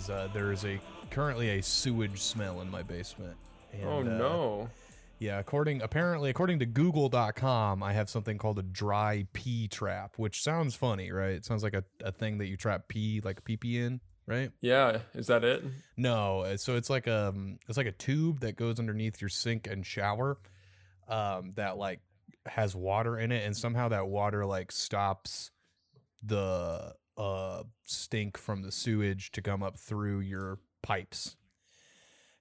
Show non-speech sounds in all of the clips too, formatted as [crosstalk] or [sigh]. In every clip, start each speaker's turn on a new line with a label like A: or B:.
A: is uh, there is a currently a sewage smell in my basement. And,
B: oh
A: uh,
B: no.
A: Yeah, according apparently according to Google.com, I have something called a dry pee trap, which sounds funny, right? It sounds like a, a thing that you trap pee like pee pee in, right?
B: Yeah, is that it?
A: No, uh, so it's like a it's like a tube that goes underneath your sink and shower, um, that like has water in it, and somehow that water like stops the uh stink from the sewage to come up through your pipes.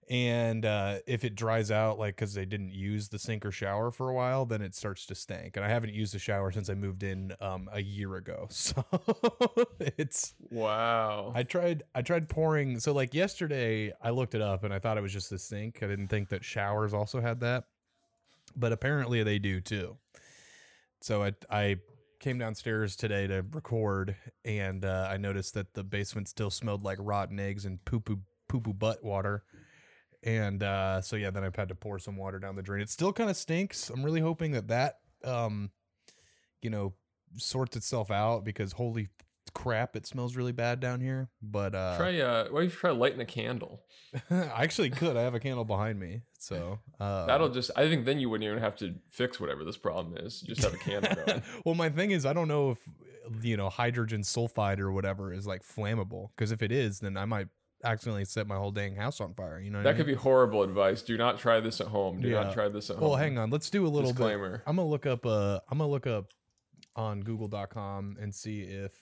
A: And uh, if it dries out, like because they didn't use the sink or shower for a while, then it starts to stink. And I haven't used the shower since I moved in um, a year ago, [laughs] so it's
B: Wow.
A: I tried I tried pouring so like yesterday I looked it up and I thought it was just the sink. I didn't think that showers also had that. But apparently they do too. So I I came downstairs today to record and uh, I noticed that the basement still smelled like rotten eggs and poo poo poo poo butt water. And uh, so yeah, then I've had to pour some water down the drain. It still kind of stinks. I'm really hoping that that um you know sorts itself out because holy crap, it smells really bad down here. But uh,
B: try uh why don't you try lighting a candle? [laughs]
A: I actually could. I have a candle behind me, so uh, [laughs]
B: That'll just I think then you wouldn't even have to fix whatever this problem is. You just have a going. [laughs]
A: well, my thing is, I don't know if you know hydrogen sulfide or whatever is like flammable. Because if it is, then I might accidentally set my whole dang house on fire. You know, I
B: That could
A: mean?
B: be horrible advice. Do not try this at home. Do
A: Yeah.
B: not try this at home.
A: Well, hang on. Let's do a little bit.
B: Disclaimer.
A: I'm gonna look up. Uh, I'm gonna look up on Google.com and see if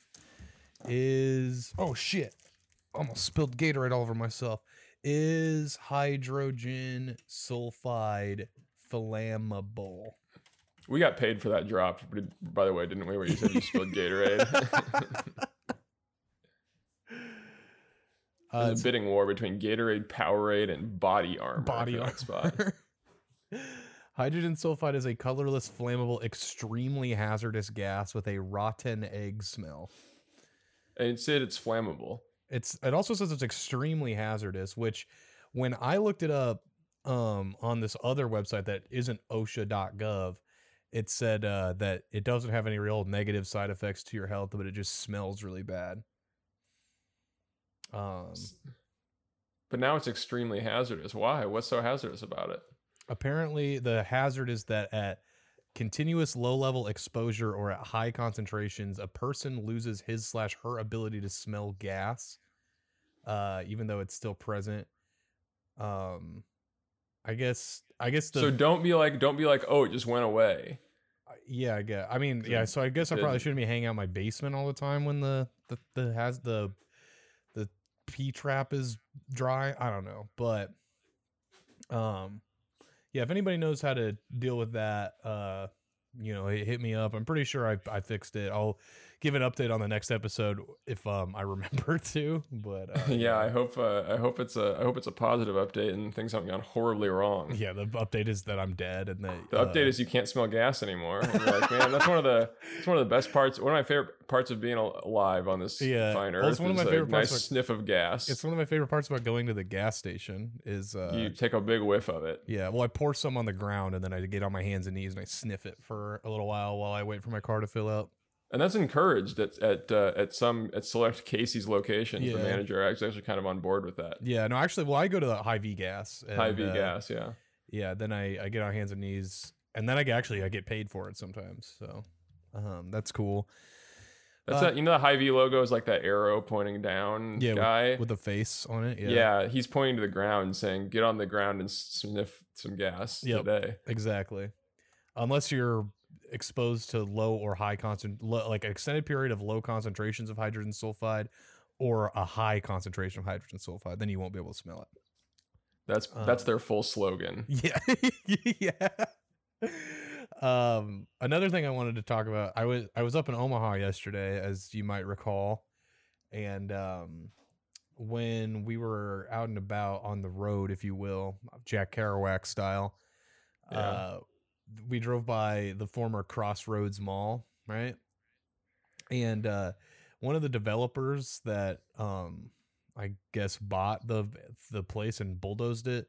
A: is. Oh shit! Almost spilled Gatorade all over myself. Is hydrogen sulfide flammable?
B: We got paid for that drop, by the way, didn't we? Where you said you spilled Gatorade.
A: Uh, [laughs]
B: There's a bidding war between Gatorade, Powerade, and Body Armor.
A: body armor.
B: spot. [laughs]
A: Hydrogen sulfide is a colorless, flammable, extremely hazardous gas with a rotten egg smell.
B: And it said it's flammable.
A: It's it also says it's extremely hazardous, which when I looked it up um on this other website that isn't OSHA.gov, it said uh, that it doesn't have any real negative side effects to your health, but it just smells really bad. Um,
B: But now it's extremely hazardous. Why? What's so hazardous about it?
A: apparently, the hazard is that at continuous low level exposure or at high concentrations, a person loses his slash her ability to smell gas, uh, even though it's still present. Um, I guess I guess the
B: so don't be like, don't be like, oh, it just went away.
A: yeah I get I mean yeah so I guess I probably shouldn't be hanging out in my basement all the time when the the, the has the the P trap is dry I don't know but um yeah if anybody knows how to deal with that uh you know hit me up. I'm pretty sure I I fixed it. I'll give an update on the next episode if um I remember [laughs] to but uh,
B: yeah, I hope. Uh, I hope it's a. I hope it's a positive update and things haven't gone horribly wrong.
A: yeah the update is that I'm dead and that
B: The
A: uh,
B: update is you can't smell gas anymore. Like, man, that's one of the. It's one of the best parts. One of my favorite parts of being alive on this
A: Yeah,
B: fine earth.
A: it's one of
B: is
A: my
B: a
A: favorite parts
B: nice
A: of-
B: sniff of gas.
A: it's one of my favorite parts about going to the gas station is uh
B: you take a big whiff of it.
A: Yeah, well, I pour some on the ground and then I get on my hands and knees and I sniff it for a little while while I wait for my car to fill out.
B: And that's encouraged at at uh, at some at select Casey's locations. The
A: Yeah.
B: manager is actually kind of on board with that.
A: Yeah, no, actually, well, I go to the Hy-Vee gas. And,
B: Hy-Vee
A: uh,
B: gas, yeah.
A: Yeah, then I, I get on hands and knees and then I get, actually I get paid for it sometimes. So, um, that's cool.
B: That's
A: uh,
B: that. You know, the Hy-Vee logo is like that arrow pointing down
A: Yeah,
B: guy.
A: With a face on it. Yeah,
B: yeah. he's pointing to the ground, saying, "Get on the ground and sniff some gas
A: Yep.
B: today."
A: exactly. Unless you're exposed to low or high concent, low, like an extended period of low concentrations of hydrogen sulfide, or a high concentration of hydrogen sulfide, then you won't be able to smell it.
B: That's
A: Uh,
B: that's their full slogan.
A: Yeah. [laughs] yeah. Um another thing I wanted to talk about. I was I was up in Omaha yesterday as you might recall. And um when we were out and about on the road if you will, Jack Kerouac style.
B: Yeah.
A: Uh we drove by the former Crossroads Mall, right? And uh one of the developers that um I guess bought the the place and bulldozed it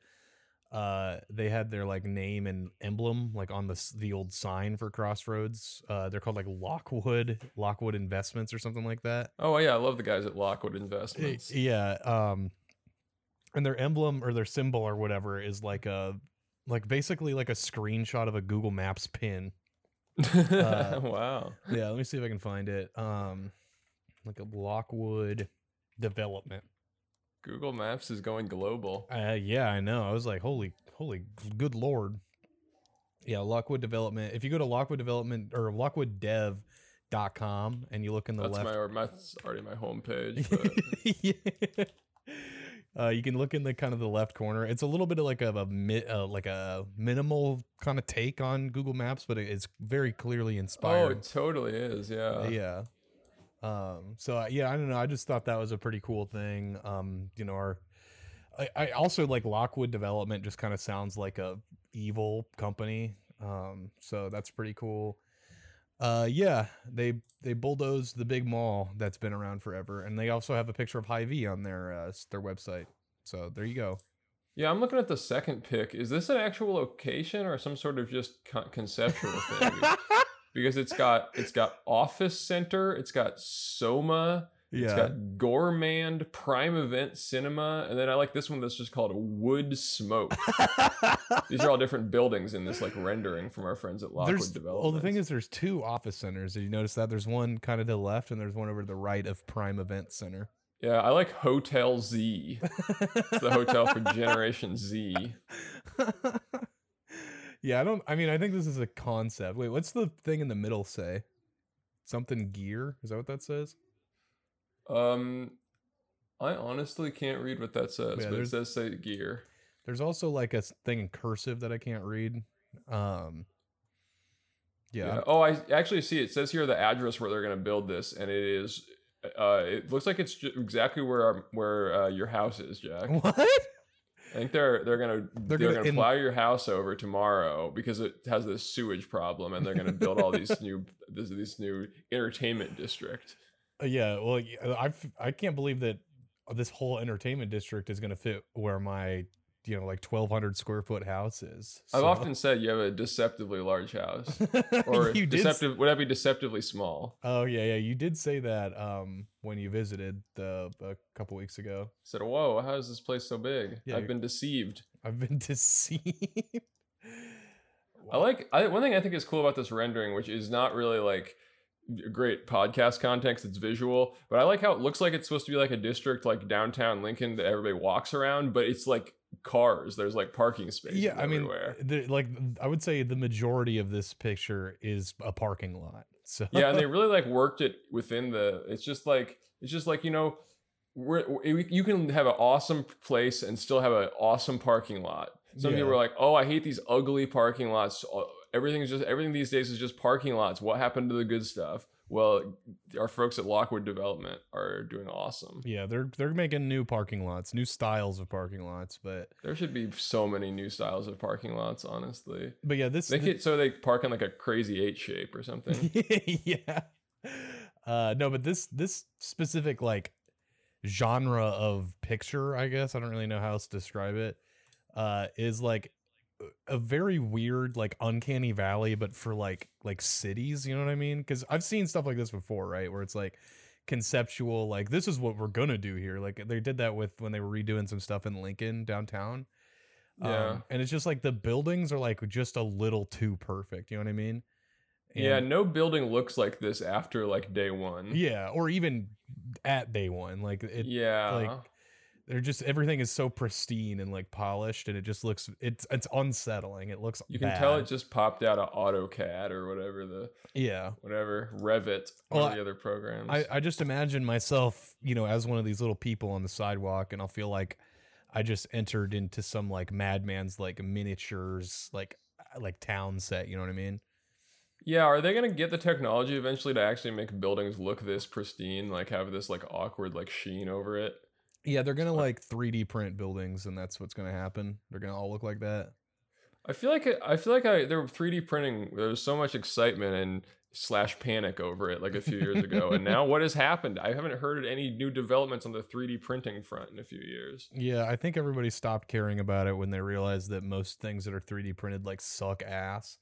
A: uh they had their like name and emblem like on the the old sign for Crossroads. Uh they're called like Lockwood Lockwood Investments or something like that.
B: Oh yeah, I love the guys at Lockwood Investments.
A: Yeah, um and their emblem or their symbol or whatever is like a like basically like a screenshot of a Google Maps pin. [laughs] uh,
B: wow.
A: Yeah, let me see if I can find it. Um like a Lockwood development.
B: Google Maps is going global.
A: Uh, yeah, I know. I was like, holy, holy, good lord. Yeah, Lockwood Development. If you go to Lockwood Development or lockwooddev.com and you look in the
B: That's
A: left,
B: my or that's already my homepage. [laughs] But
A: Yeah. Uh, you can look in the kind of the left corner. It's a little bit of like a, a mi- uh, like a minimal kind of take on Google Maps, but it- it's very clearly inspired.
B: oh, it totally is. Yeah.
A: yeah. Um. So uh, yeah, I don't know. I just thought that was a pretty cool thing. Um. You know, our I, I also like Lockwood Development. Just kind of sounds like a evil company. Um. So that's pretty cool. Uh. Yeah. They they bulldozed the big mall that's been around forever, and they also have a picture of Hy-Vee on their uh, their website. So there you go.
B: Yeah, I'm looking at the second pick. Is this an actual location or some sort of just con- conceptual thing? [laughs] because it's got it's got office center, it's got Soma, it's got Gourmand Prime Event Cinema, and then I like this one that's just called Wood Smoke. [laughs] These are all different buildings in this like rendering from our friends at Lockwood
A: there's
B: Development.
A: well, the thing is, there's two office centers. Did you notice that? There's one kind of to the left, and there's one over to the right of Prime Event Center.
B: yeah, I like Hotel Z. It's the hotel for [laughs] Generation Z.
A: yeah, I don't. I mean, I think this is a concept. Wait, what's the thing in the middle say? Something gear? Is that what that says?
B: Um, I honestly can't read what that says,
A: Yeah,
B: but it says say gear.
A: There's also like a thing in cursive that I can't read. Um. Yeah.
B: Yeah. Oh, I actually see it says here the address where they're going to build this, and it is. Uh, it looks like it's exactly where our, where uh, your house is, Jack. [laughs]
A: What?
B: I think they're they're gonna
A: They're
B: they're,
A: gonna
B: gonna,
A: in-
B: plow your house over tomorrow because it has this sewage problem, and they're gonna build all these [laughs] new this this new entertainment district.
A: Uh, yeah. Well, I I can't believe that this whole entertainment district is going to fit where my you know like 1200 square foot house is.
B: I've often said you have a deceptively large house, [laughs] or
A: you did.
B: deceptive would that be deceptively small?
A: Oh yeah, yeah. You did say that um when you visited the a couple weeks ago.
B: Said, whoa, how is this place so big?
A: Yeah,
B: I've
A: you're-
B: been deceived.
A: I've been [laughs] deceived.
B: I like I, one thing I think is cool about this rendering, which is not really like great podcast context. It's visual, but I like how it looks like it's supposed to be like a district like downtown Lincoln that everybody walks around, but it's like cars. There's like parking spaces.
A: yeah, I mean, the, like I would say the majority of this picture is a parking lot. So
B: yeah, and they [laughs] really like worked it within the. It's just like it's just like you know. We're, we- you can have an awesome place and still have an awesome parking lot. Some
A: Yeah.
B: people are like, "Oh, I hate these ugly parking lots. Uh, Everything's just everything these days is just parking lots. What happened to the good stuff?" Well, our folks at Lockwood Development are doing awesome.
A: yeah, they're they're making new parking lots, new styles of parking lots, but
B: There should be so many new styles of parking lots. Honestly,
A: but yeah, this
B: make it so they park in like a crazy eight shape or something. [laughs]
A: yeah. Uh no, but this this specific like genre of picture, I guess, I don't really know how else to describe it, uh is like a very weird like uncanny valley but for like like cities, you know what I mean? Cuz I've seen stuff like this before, right? Where it's like conceptual like this is what we're to do here. Like they did that with when they were redoing some stuff in Lincoln downtown.
B: Yeah.
A: Um, and it's just like the buildings are like just a little too perfect, you know what I mean?
B: yeah, no building looks like this after like day one.
A: yeah, or even at day one. Like it,
B: yeah.
A: like they're just everything is so pristine and like polished, and it just looks it's it's unsettling. It looks
B: You can tell it just popped out of AutoCAD or whatever the
A: yeah.
B: whatever Revit one
A: Well,
B: the other programs.
A: I I just imagine myself, you know, as one of these little people on the sidewalk, and I'll feel like I just entered into some like madman's like miniatures like uh, like town set. You know what I mean?
B: yeah, are they gonna get the technology eventually to actually make buildings look this pristine, like have this like awkward like sheen over it?
A: Yeah, they're gonna like 3D print buildings, and that's what's gonna happen. They're gonna all look like that.
B: I feel like I feel like I they were 3D printing. There was so much excitement and slash panic over it like a few years ago. And now [laughs] what has happened? I haven't heard any new developments on the 3D printing front in a few years.
A: Yeah, I think everybody stopped caring about it when they realized that most things that are 3D printed like suck ass.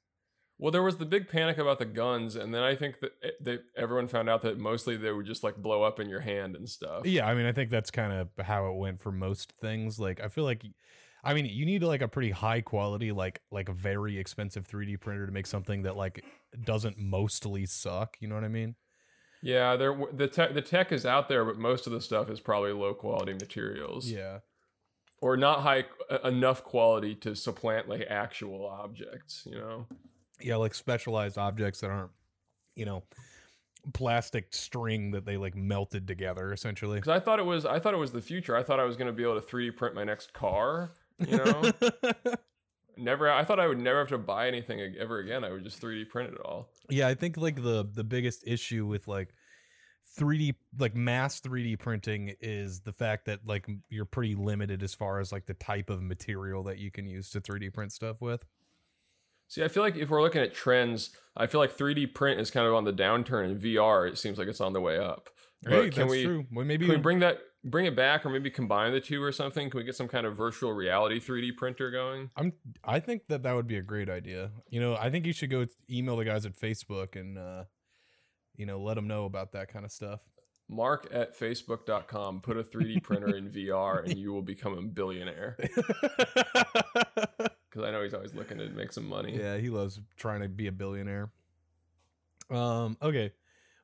B: Well, there was the big panic about the guns, and then I think that eh, they, everyone found out that mostly they would just like blow up in your hand and stuff.
A: Yeah, I mean, I think that's kind of how it went for most things. Like, I feel like, I mean, you need like a pretty high quality, like like a very expensive 3D printer to make something that like doesn't mostly suck. You know what I mean?
B: Yeah, there the tech the tech is out there, but most of the stuff is probably low quality materials.
A: Yeah.
B: Or not high enough quality to supplant like actual objects. You know
A: yeah like specialized objects that aren't you know plastic string that they like melted together essentially.
B: Because i thought it was i thought it was the future. I thought i was going to be able to 3d print my next car you know? [laughs] Never i thought i would never have to buy anything ever again. I would just 3d print it all.
A: Yeah i think like the the biggest issue with like 3D like mass 3D printing is the fact that like you're pretty limited as far as like the type of material that you can use to 3D print stuff with.
B: See, I feel like if we're looking at trends, I feel like 3D print is kind of on the downturn, and VR it seems like it's on the way up.
A: Hey, can we, true. Well, maybe
B: can we bring that, bring it back, or maybe combine the two or something? Can we get some kind of virtual reality 3D printer going?
A: I'm, I think that that would be a great idea. You know, I think you should go email the guys at Facebook and, uh, you know, let them know about that kind of stuff.
B: Mark at facebook.com, put a 3D printer in VR, and [laughs] you will become a billionaire. [laughs] because I know he's always looking to make some money.
A: Yeah, he loves trying to be a billionaire. Um. Okay.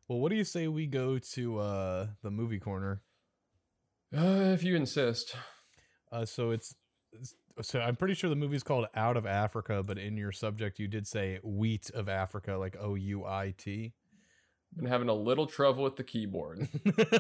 A: Well, what do you say we go to uh the movie corner?
B: Uh, if you insist.
A: Uh, so it's, it's so I'm pretty sure the movie's called Out of Africa, but in your subject you did say Wheat of Africa, like O U I T.
B: Been having a little trouble with the keyboard.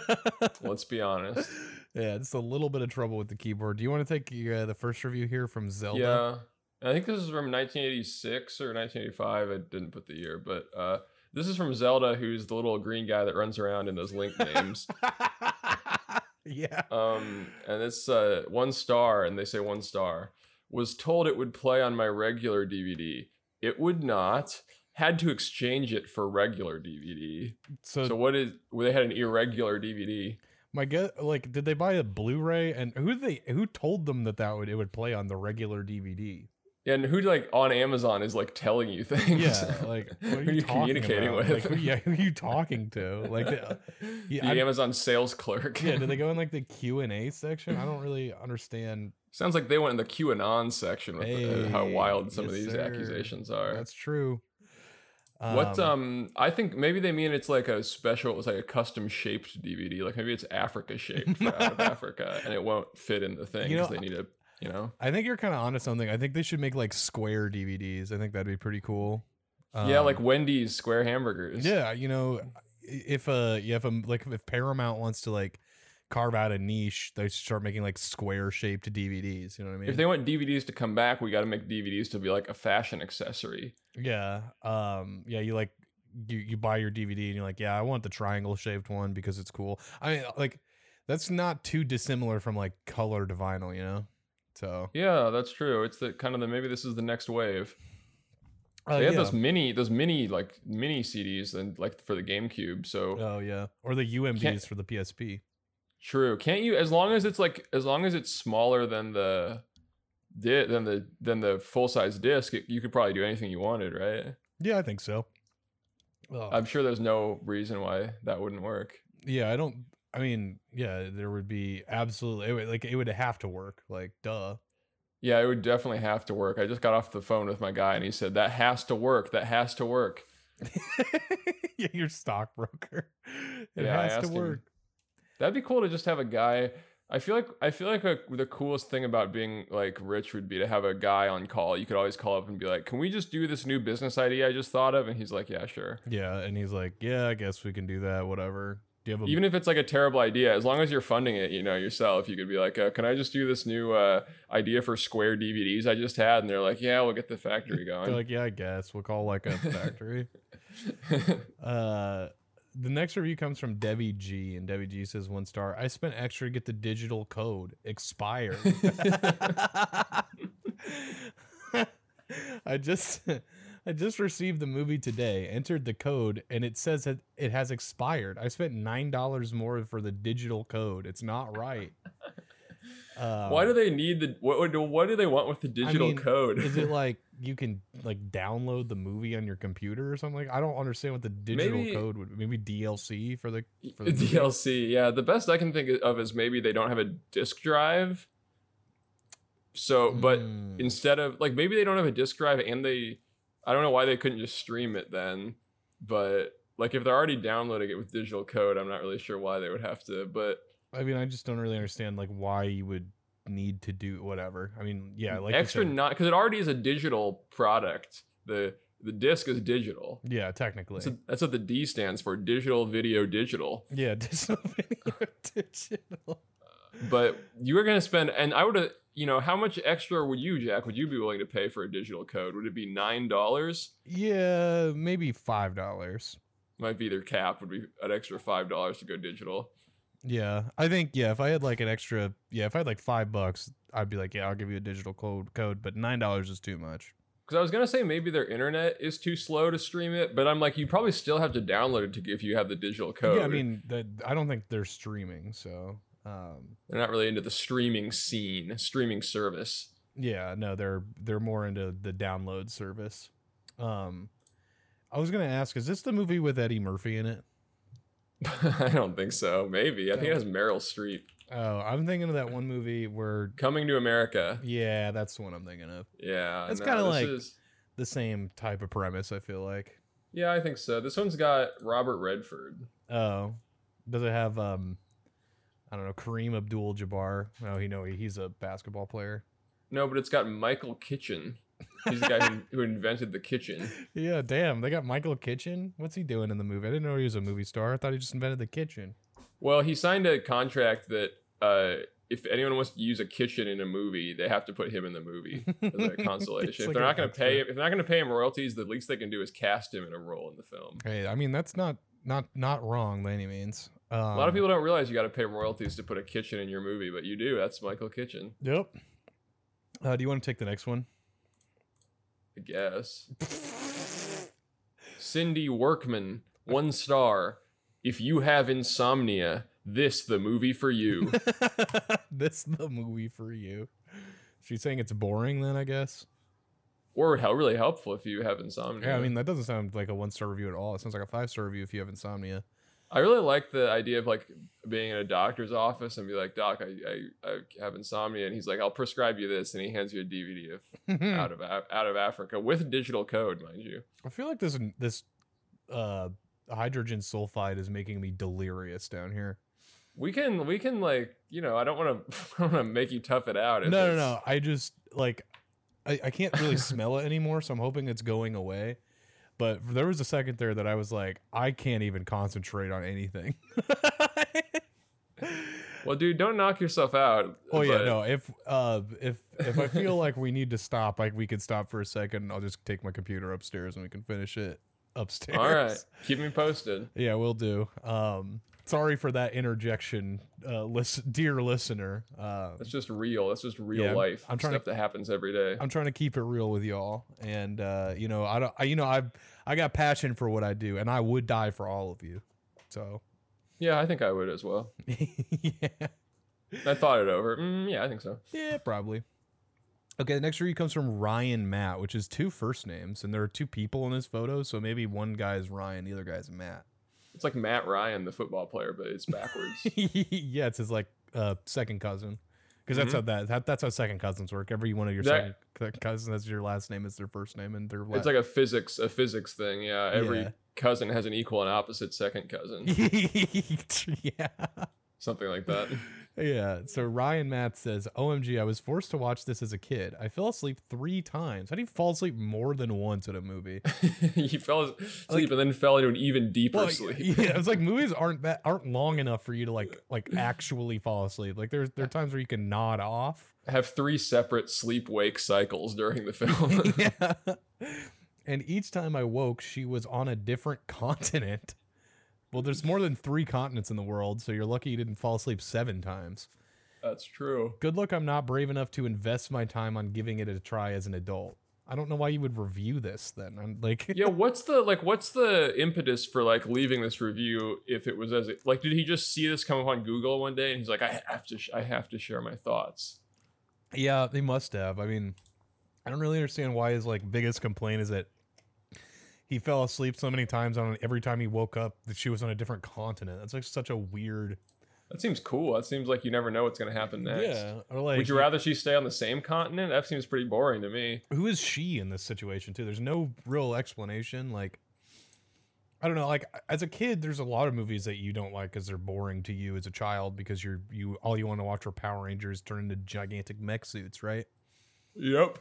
B: [laughs] Let's be honest.
A: Yeah, it's a little bit of trouble with the keyboard. Do you want to take uh, the first review here from Zelda?
B: Yeah. I think this is from 1986 or 1985. I didn't put the year, but uh, this is from Zelda, who's the little green guy that runs around in those link names. [laughs]
A: yeah.
B: Um, and it's uh, one star, and they say one star. Was told it would play on my regular DVD. It would not. Had to exchange it for regular DVD. So, so what is? Well, they had an irregular DVD.
A: My guess, like, did they buy a Blu-ray? And who they? Who told them that that would it would play on the regular DVD?
B: And who like on Amazon is like telling you things?
A: Yeah, [laughs] like what are you, you communicating about? with? Like, who, yeah, who are you talking to? Like the, [laughs]
B: yeah, the Amazon sales clerk.
A: yeah, did they go [laughs] in like the Q and A section? I don't really understand.
B: Sounds like they went in the QAnon section with hey, the, how wild some yes, of these sir. accusations are.
A: That's true.
B: Um, what um I think maybe they mean it's like a special it's like a custom shaped DVD like maybe it's Africa shaped out of Africa and it won't fit in the thing because you know, they need a you know?
A: I think you're kind of onto something. I think they should make like square dvds i think that'd be pretty cool.
B: Um, yeah like um, wendy's square hamburgers.
A: Yeah you know if uh yeah if um like if paramount wants to like carve out a niche they start making like square shaped dvds you know what i mean?
B: If they want dvds to come back we got to make dvds to be like a fashion accessory.
A: Yeah um yeah you like you you buy your dvd and you're like yeah i want the triangle shaped one because it's cool. I mean like that's not too dissimilar from like colored vinyl you know so
B: yeah, that's true. It's the kind of the maybe this is the next wave. Uh, they had yeah. those mini, those mini like mini CDs and like for the GameCube. So
A: oh yeah, or the UMDs for the PSP.
B: True. Can't you? As long as it's like, as long as it's smaller than the, than the than the full size disc, it, you could probably do anything you wanted, right?
A: Yeah, I think so.
B: Oh. I'm sure there's no reason why that wouldn't work.
A: Yeah, I don't. I mean, yeah, there would be absolutely it would, like it would have to work. Like, duh.
B: Yeah, it would definitely have to work. I just got off the phone with my guy, and he said that has to work. That has to work. [laughs]
A: yeah, your stockbroker. It yeah, has to work. Him,
B: that'd be cool to just have a guy. I feel like I feel like a, the coolest thing about being like rich would be to have a guy on call. You could always call up and be like, "Can we just do this new business idea I just thought of?" And he's like, "Yeah, sure."
A: Yeah, and he's like, "Yeah, I guess we can do that. Whatever."
B: A- even if it's like a terrible idea as long as you're funding it you know yourself you could be like uh, can i just do this new uh, idea for square dvds i just had and they're like yeah we'll get the factory [laughs] going
A: they're like yeah i guess we'll call like a factory [laughs] uh the next review comes from Debbie G, and Debbie G says one star. I spent extra to get the digital code expired. [laughs] I just I just received the movie today, entered the code, and it says that it has expired. I spent nine dollars more for the digital code. It's not right. [laughs] Uh,
B: Why do they need the what? What do- they want with the digital
A: mean,
B: code?
A: is it [laughs] like you can like download the movie on your computer or something? Like I don't understand what the digital
B: Maybe-
A: code would. Maybe DLC for the for the? [laughs]
B: DLC? Yeah, the best I can think of is maybe they don't have a disk drive. So, but
A: Mm.
B: instead of like maybe they don't have a disk drive and they, I don't know why they couldn't just stream it then. But like if they're already downloading it with digital code, I'm not really sure why they would have to. But
A: I mean, I just don't really understand like why you would need to do whatever. I mean, yeah, like
B: extra
A: said-
B: not because it already is a digital product. The the disc is digital.
A: yeah, technically.
B: That's, what- that's what the D stands for: digital, video, digital.
A: yeah, [laughs] digital video digital.
B: But you were gonna spend, and I would have, you know, how much extra would you, Jack? Would you be willing to pay for a digital code? Would it be nine dollars?
A: Yeah, maybe five dollars.
B: Might be their cap. Would be an extra five dollars to go digital.
A: Yeah, I think yeah. If I had like an extra, yeah, if I had like five bucks, I'd be like, yeah, I'll give you a digital code code. But nine dollars is too much.
B: Because I was gonna say maybe their internet is too slow to stream it, but I'm like, you probably still have to download it to if you have the digital code.
A: Yeah, I mean, that I don't think they're streaming, so um,
B: they're not really into the streaming scene, streaming service.
A: yeah, no, they're they're more into the download service. Um, I was gonna ask, is this the movie with Eddie Murphy in it? [laughs]
B: I don't think so. Maybe I think it has Meryl Streep.
A: Oh, I'm thinking of that one movie where,
B: Coming to America.
A: yeah, that's the one I'm thinking of.
B: Yeah,
A: It's
B: no,
A: kinda like-
B: is-
A: The same type of premise, I feel like.
B: yeah, I think so. This one's got Robert Redford.
A: Oh, does it have um, I don't know, Kareem Abdul-Jabbar? Oh, you know, he's a basketball player.
B: No, but it's got Michael Kitchen. He's the guy who, [laughs] who invented the kitchen.
A: Yeah, damn, they got Michael Kitchen. What's he doing in the movie? I didn't know he was a movie star. I thought he just invented the kitchen.
B: Well, he signed a contract that uh, if anyone wants to use a kitchen in a movie, they have to put him in the movie [laughs] as a consolation. if
A: like
B: they're not going to pay, if they're not going to pay him royalties, the least they can do is cast him in a role in the film.
A: Hey, I mean that's not not not wrong by any means. Um,
B: a lot of people don't realize you got to pay royalties to put a kitchen in your movie, but you do. That's Michael Kitchen,
A: Yep. Uh, do you want to take the next one?
B: I guess. Cindy Workman, one star. If you have insomnia, this the movie for you. [laughs]
A: this the movie for you. She's saying it's boring then, I guess.
B: Or how really helpful if you have insomnia.
A: Yeah, I mean that doesn't sound like a one star review at all. It sounds like a five star review if you have insomnia.
B: I really like the idea of like being in a doctor's office and be like, Doc, I, I, I have insomnia, and he's like, I'll prescribe you this, and he hands you a DVD of [laughs] out of out of Africa with digital code, mind you.
A: I feel like this this uh hydrogen sulfide is making me delirious down here.
B: We can we can like you know I don't want to want to make you tough it out.
A: No, no, no. I just like I, I can't really smell it anymore, so I'm hoping it's going away. But there was a second there that I was like, I can't even concentrate on anything. [laughs]
B: Well, dude, don't knock yourself out.
A: oh yeah, no. If uh if if I feel like we need to stop, like we could stop for a second, I'll just take my computer upstairs and we can finish it upstairs.
B: All right, keep me posted. [laughs]
A: Yeah, we'll do. Um sorry for that interjection, uh listen dear listener. Uh
B: That's just real. That's just real
A: Yeah,
B: life.
A: I'm trying to-
B: that happens every day.
A: I'm trying to keep it real with y'all, and uh, you know, I don't, I, you know, I, I got passion for what I do, and I would die for all of you. So,
B: yeah, I think I would as well. [laughs]
A: yeah,
B: I thought it over. Mm, yeah, I think so.
A: yeah, probably. Okay, the next review comes from Ryan Matt, which is two first names, and there are two people in this photo, so maybe one guy is Ryan, the other guy is Matt.
B: It's like Matt Ryan, the football player, but it's backwards. [laughs]
A: yeah, it's his like uh, second cousin, because that's
B: Mhm.
A: how that, that that's how second cousins work. Every one of your
B: That-
A: second cou- cousins, that's your last name is their first name, and their
B: it's like a physics a physics thing. Yeah, every
A: Yeah.
B: cousin has an equal and opposite second cousin. [laughs]
A: yeah.
B: Something like that. [laughs]
A: Yeah. So Ryan Matt says, OMG, I was forced to watch this as a kid. I fell asleep three times. How do you fall asleep more than once in a movie? [laughs]
B: he fell asleep and then fell into an even deeper
A: Well,
B: sleep. [laughs]
A: yeah, it's like movies aren't that aren't long enough for you to like like actually fall asleep. Like there's there are times where you can nod off.
B: Have three separate sleep wake cycles during the film. [laughs]
A: yeah. And each time I woke, she was on a different continent. Well, there's more than three continents in the world, so you're lucky you didn't fall asleep seven times.
B: That's true.
A: Good luck I'm not brave enough to invest my time on giving it a try as an adult. I don't know why you would review this then. I'm like,
B: yeah, [laughs] what's the like? What's the impetus for like leaving this review? If it was as it, like, did he just see this come up on Google one day and he's like, I have to, sh- I have to share my thoughts.
A: yeah, they must have. I mean, I don't really understand why his like biggest complaint is that he fell asleep so many times on every time he woke up that she was on a different continent. That's like such a weird.
B: That seems cool. That seems like you never know what's gonna happen next.
A: Yeah, or like,
B: Would you rather she stay on the same continent? That seems pretty boring to me.
A: who is she in this situation too? There's no real explanation. Like, I don't know. Like as a kid, there's a lot of movies that you don't like because they're boring to you as a child because you're you all you want to watch are Power Rangers turn into gigantic mech suits, right?
B: Yep.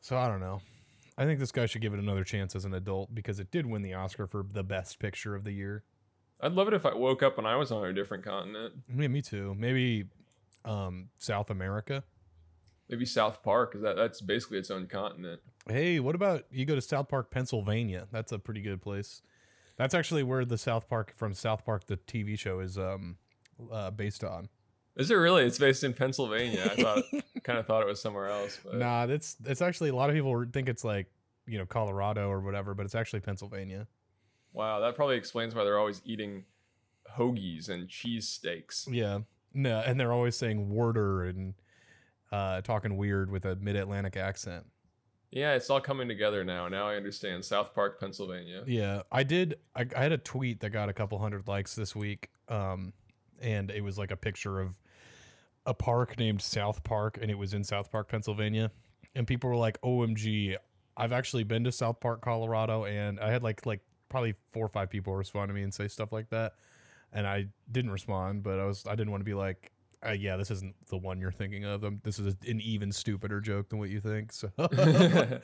A: So I don't know. I think this guy should give it another chance as an adult because it did win the Oscar for the best picture of the year.
B: I'd love it if I woke up and I was on a different continent.
A: Yeah, me too. Maybe um, South America.
B: Maybe South Park, because that, that's basically its own continent.
A: Hey, what about you go to South Park, Pennsylvania? That's a pretty good place. That's actually where the South Park from South Park the TV show is um uh, based on.
B: Is it really? It's based in Pennsylvania. I thought, [laughs] kind of thought it was somewhere else. But
A: Nah, that's it's actually a lot of people think it's like you know Colorado or whatever, but it's actually Pennsylvania.
B: wow, that probably explains why they're always eating hoagies and cheese steaks.
A: Yeah, no, and they're always saying "warder" and uh, talking weird with a mid-Atlantic accent.
B: Yeah, it's all coming together now. Now I understand. South Park, Pennsylvania.
A: Yeah, I did. I, I had a tweet that got a couple hundred likes this week, um, and it was like a picture of a park named South Park, and it was in South Park, Pennsylvania, and people were like, "OMG, I've actually been to South Park, Colorado," and I had like like probably four or five people respond to me and say stuff like that, and I didn't respond, but I was I didn't want to be like. Uh, yeah, this isn't the one you're thinking of. Um, This is an even stupider joke than what you think. So, [laughs] [laughs]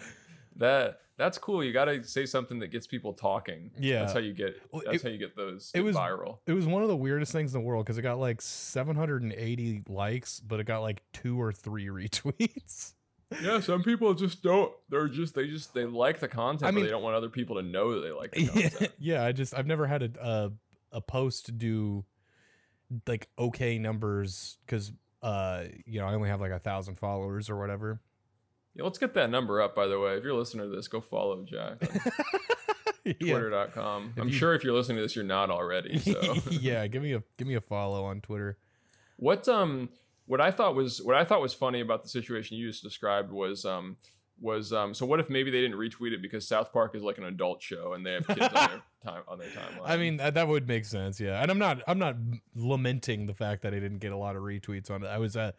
B: that that's cool. You got to say something that gets people talking.
A: Yeah.
B: that's how you get.
A: Well,
B: That's
A: it-
B: how you get those
A: it was-
B: viral.
A: It was one of the weirdest things in the world because it got like 780 likes, but it got like two or three [laughs] retweets.
B: Yeah, some people just don't. They're just they just they like the content,
A: I
B: but
A: mean-
B: they don't want other people to know that they like the [laughs]
A: yeah,
B: content.
A: yeah, I just I've never had a a, a post do like okay numbers because uh you know I only have like a thousand followers or whatever.
B: Yeah, let's get that number up. By the way, if you're listening to this, go follow Jack on [laughs]
A: yeah.
B: Twitter.com.
A: If
B: I'm
A: you-
B: sure if you're listening to this, you're not already. So [laughs]
A: yeah, give me a give me a follow on Twitter.
B: What um what I thought was what I thought was funny about the situation you just described was um was um so what if maybe they didn't retweet it because South Park is like an adult show and they have kids on their [laughs] time on their timeline.
A: I mean that, that would make sense, yeah. And I'm not I'm not lamenting the fact that I didn't get a lot of retweets on it. I was uh,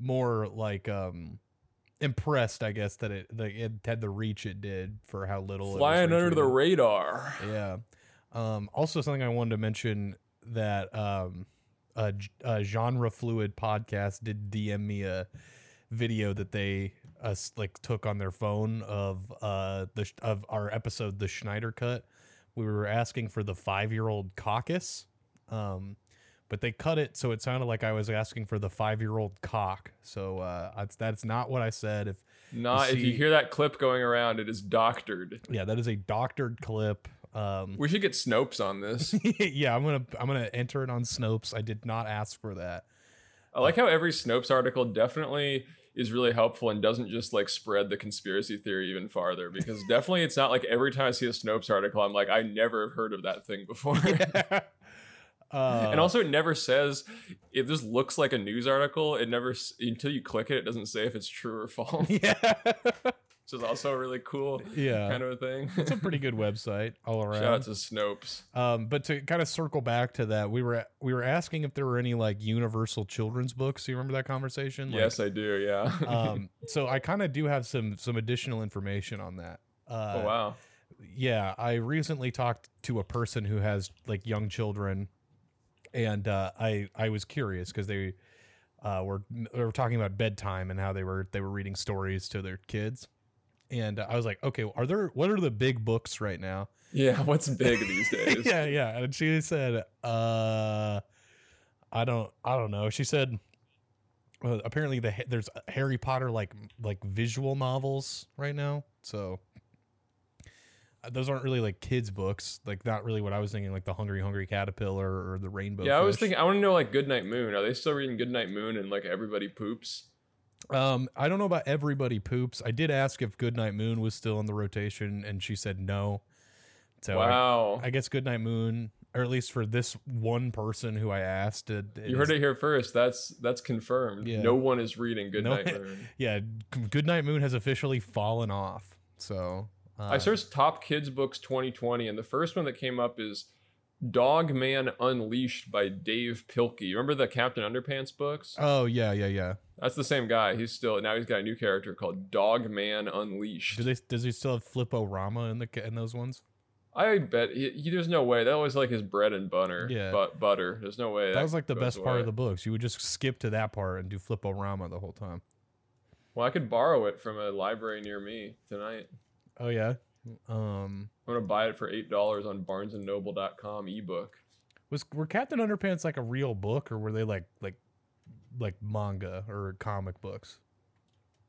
A: more like um impressed, I guess, that it that it had the reach it did for how little it was
B: flying under the radar.
A: Yeah. Um, also, something I wanted to mention that um, a, a genre fluid podcast did DM me a video that they uh, like took on their phone of uh the of our episode the Schneider cut. We were asking for the five year old caucus, um, but they cut it so it sounded like I was asking for the five year old cock. So uh, that's that's not what I said. If
B: Not if you hear that clip going around, it is doctored.
A: yeah, that is a doctored clip. Um,
B: We should get Snopes on this. [laughs]
A: yeah, I'm gonna I'm gonna enter it on Snopes. I did not ask for that.
B: I like how every Snopes article definitely is really helpful and doesn't just like spread the conspiracy theory even farther because [laughs] definitely it's not like every time I see a Snopes article I'm like I never heard of that thing before. [laughs]
A: uh,
B: and also it never says if this looks like a news article it never until you click it it doesn't say if it's true or false
A: yeah, [laughs]
B: which is also a really cool
A: yeah,
B: kind of a thing
A: it's a pretty good [laughs] website all around.
B: shout out to Snopes
A: Um, but to kind of circle back to that, we were we were asking if there were any like universal children's books. You remember that conversation? Like,
B: yes I do yeah [laughs]
A: um, so I kind of do have some some additional information on that. Uh,
B: oh wow
A: yeah, I recently talked to a person who has like young children, and uh, I I was curious because they uh, were they were talking about bedtime and how they were they were reading stories to their kids, and I was like, okay, are there what are the big books right now?
B: yeah [laughs] what's big these [laughs] days
A: yeah, yeah, and she said, uh, I don't I don't know. She said. Uh, apparently, the there's Harry Potter like like visual novels right now, so those aren't really like kids books like not really what i was thinking like the hungry hungry caterpillar or the rainbow
B: yeah I was thinking I want to know like Goodnight Moon are they still reading Goodnight Moon and like everybody poops
A: Um, I don't know about everybody poops. I did ask if Goodnight Moon was still in the rotation, and she said no. So I-
B: wow.
A: I, guess Goodnight Moon, or at least for this one person who I asked, it,
B: you heard it here first. That's that's confirmed.
A: Yeah.
B: No one is reading Good
A: No-
B: Night Moon. [laughs]
A: Yeah, Goodnight Moon has officially fallen off. So uh,
B: I searched top kids books 2020, and the first one that came up is Dog Man Unleashed by Dav Pilkey. You remember the Captain Underpants books?
A: Oh yeah, yeah, yeah.
B: That's the same guy. He's still now he's got a new character called Dog Man Unleashed.
A: Do they? Does he still have Flip-O-Rama in the in those ones?
B: I bet he, he- there's no way that was like his bread and butter.
A: Yeah.
B: but butter. There's no way
A: That was like the best part of the books. You would just skip to that part and do Flip-O-Rama the whole time.
B: Well, I could borrow it from a library near me tonight.
A: Oh yeah. Um,
B: I'm gonna buy it for eight dollars on BarnesandNoble.com ebook.
A: was were Captain Underpants like a real book, or were they like like like manga or comic books?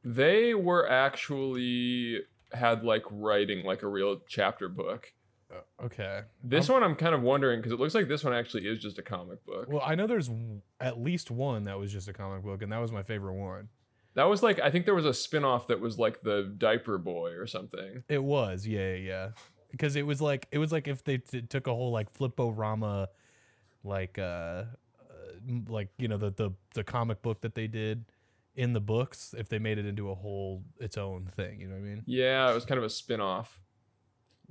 B: They were actually had like writing like a real chapter book.
A: Uh, okay.
B: This
A: Um,
B: one I'm kind of wondering because it looks like this one actually is just a comic book.
A: Well, I know there's w- at least one that was just a comic book, and that was my favorite one.
B: That was like I think there was a spin-off that was like the diaper boy or something.
A: It was, yeah, yeah, yeah. Because it was like it was like if they t- took a whole like Flip-O-Rama, like uh, uh, like you know the the the comic book that they did in the books, if they made it into a whole its own thing, you know what I mean?
B: Yeah, it was kind of a spin-off.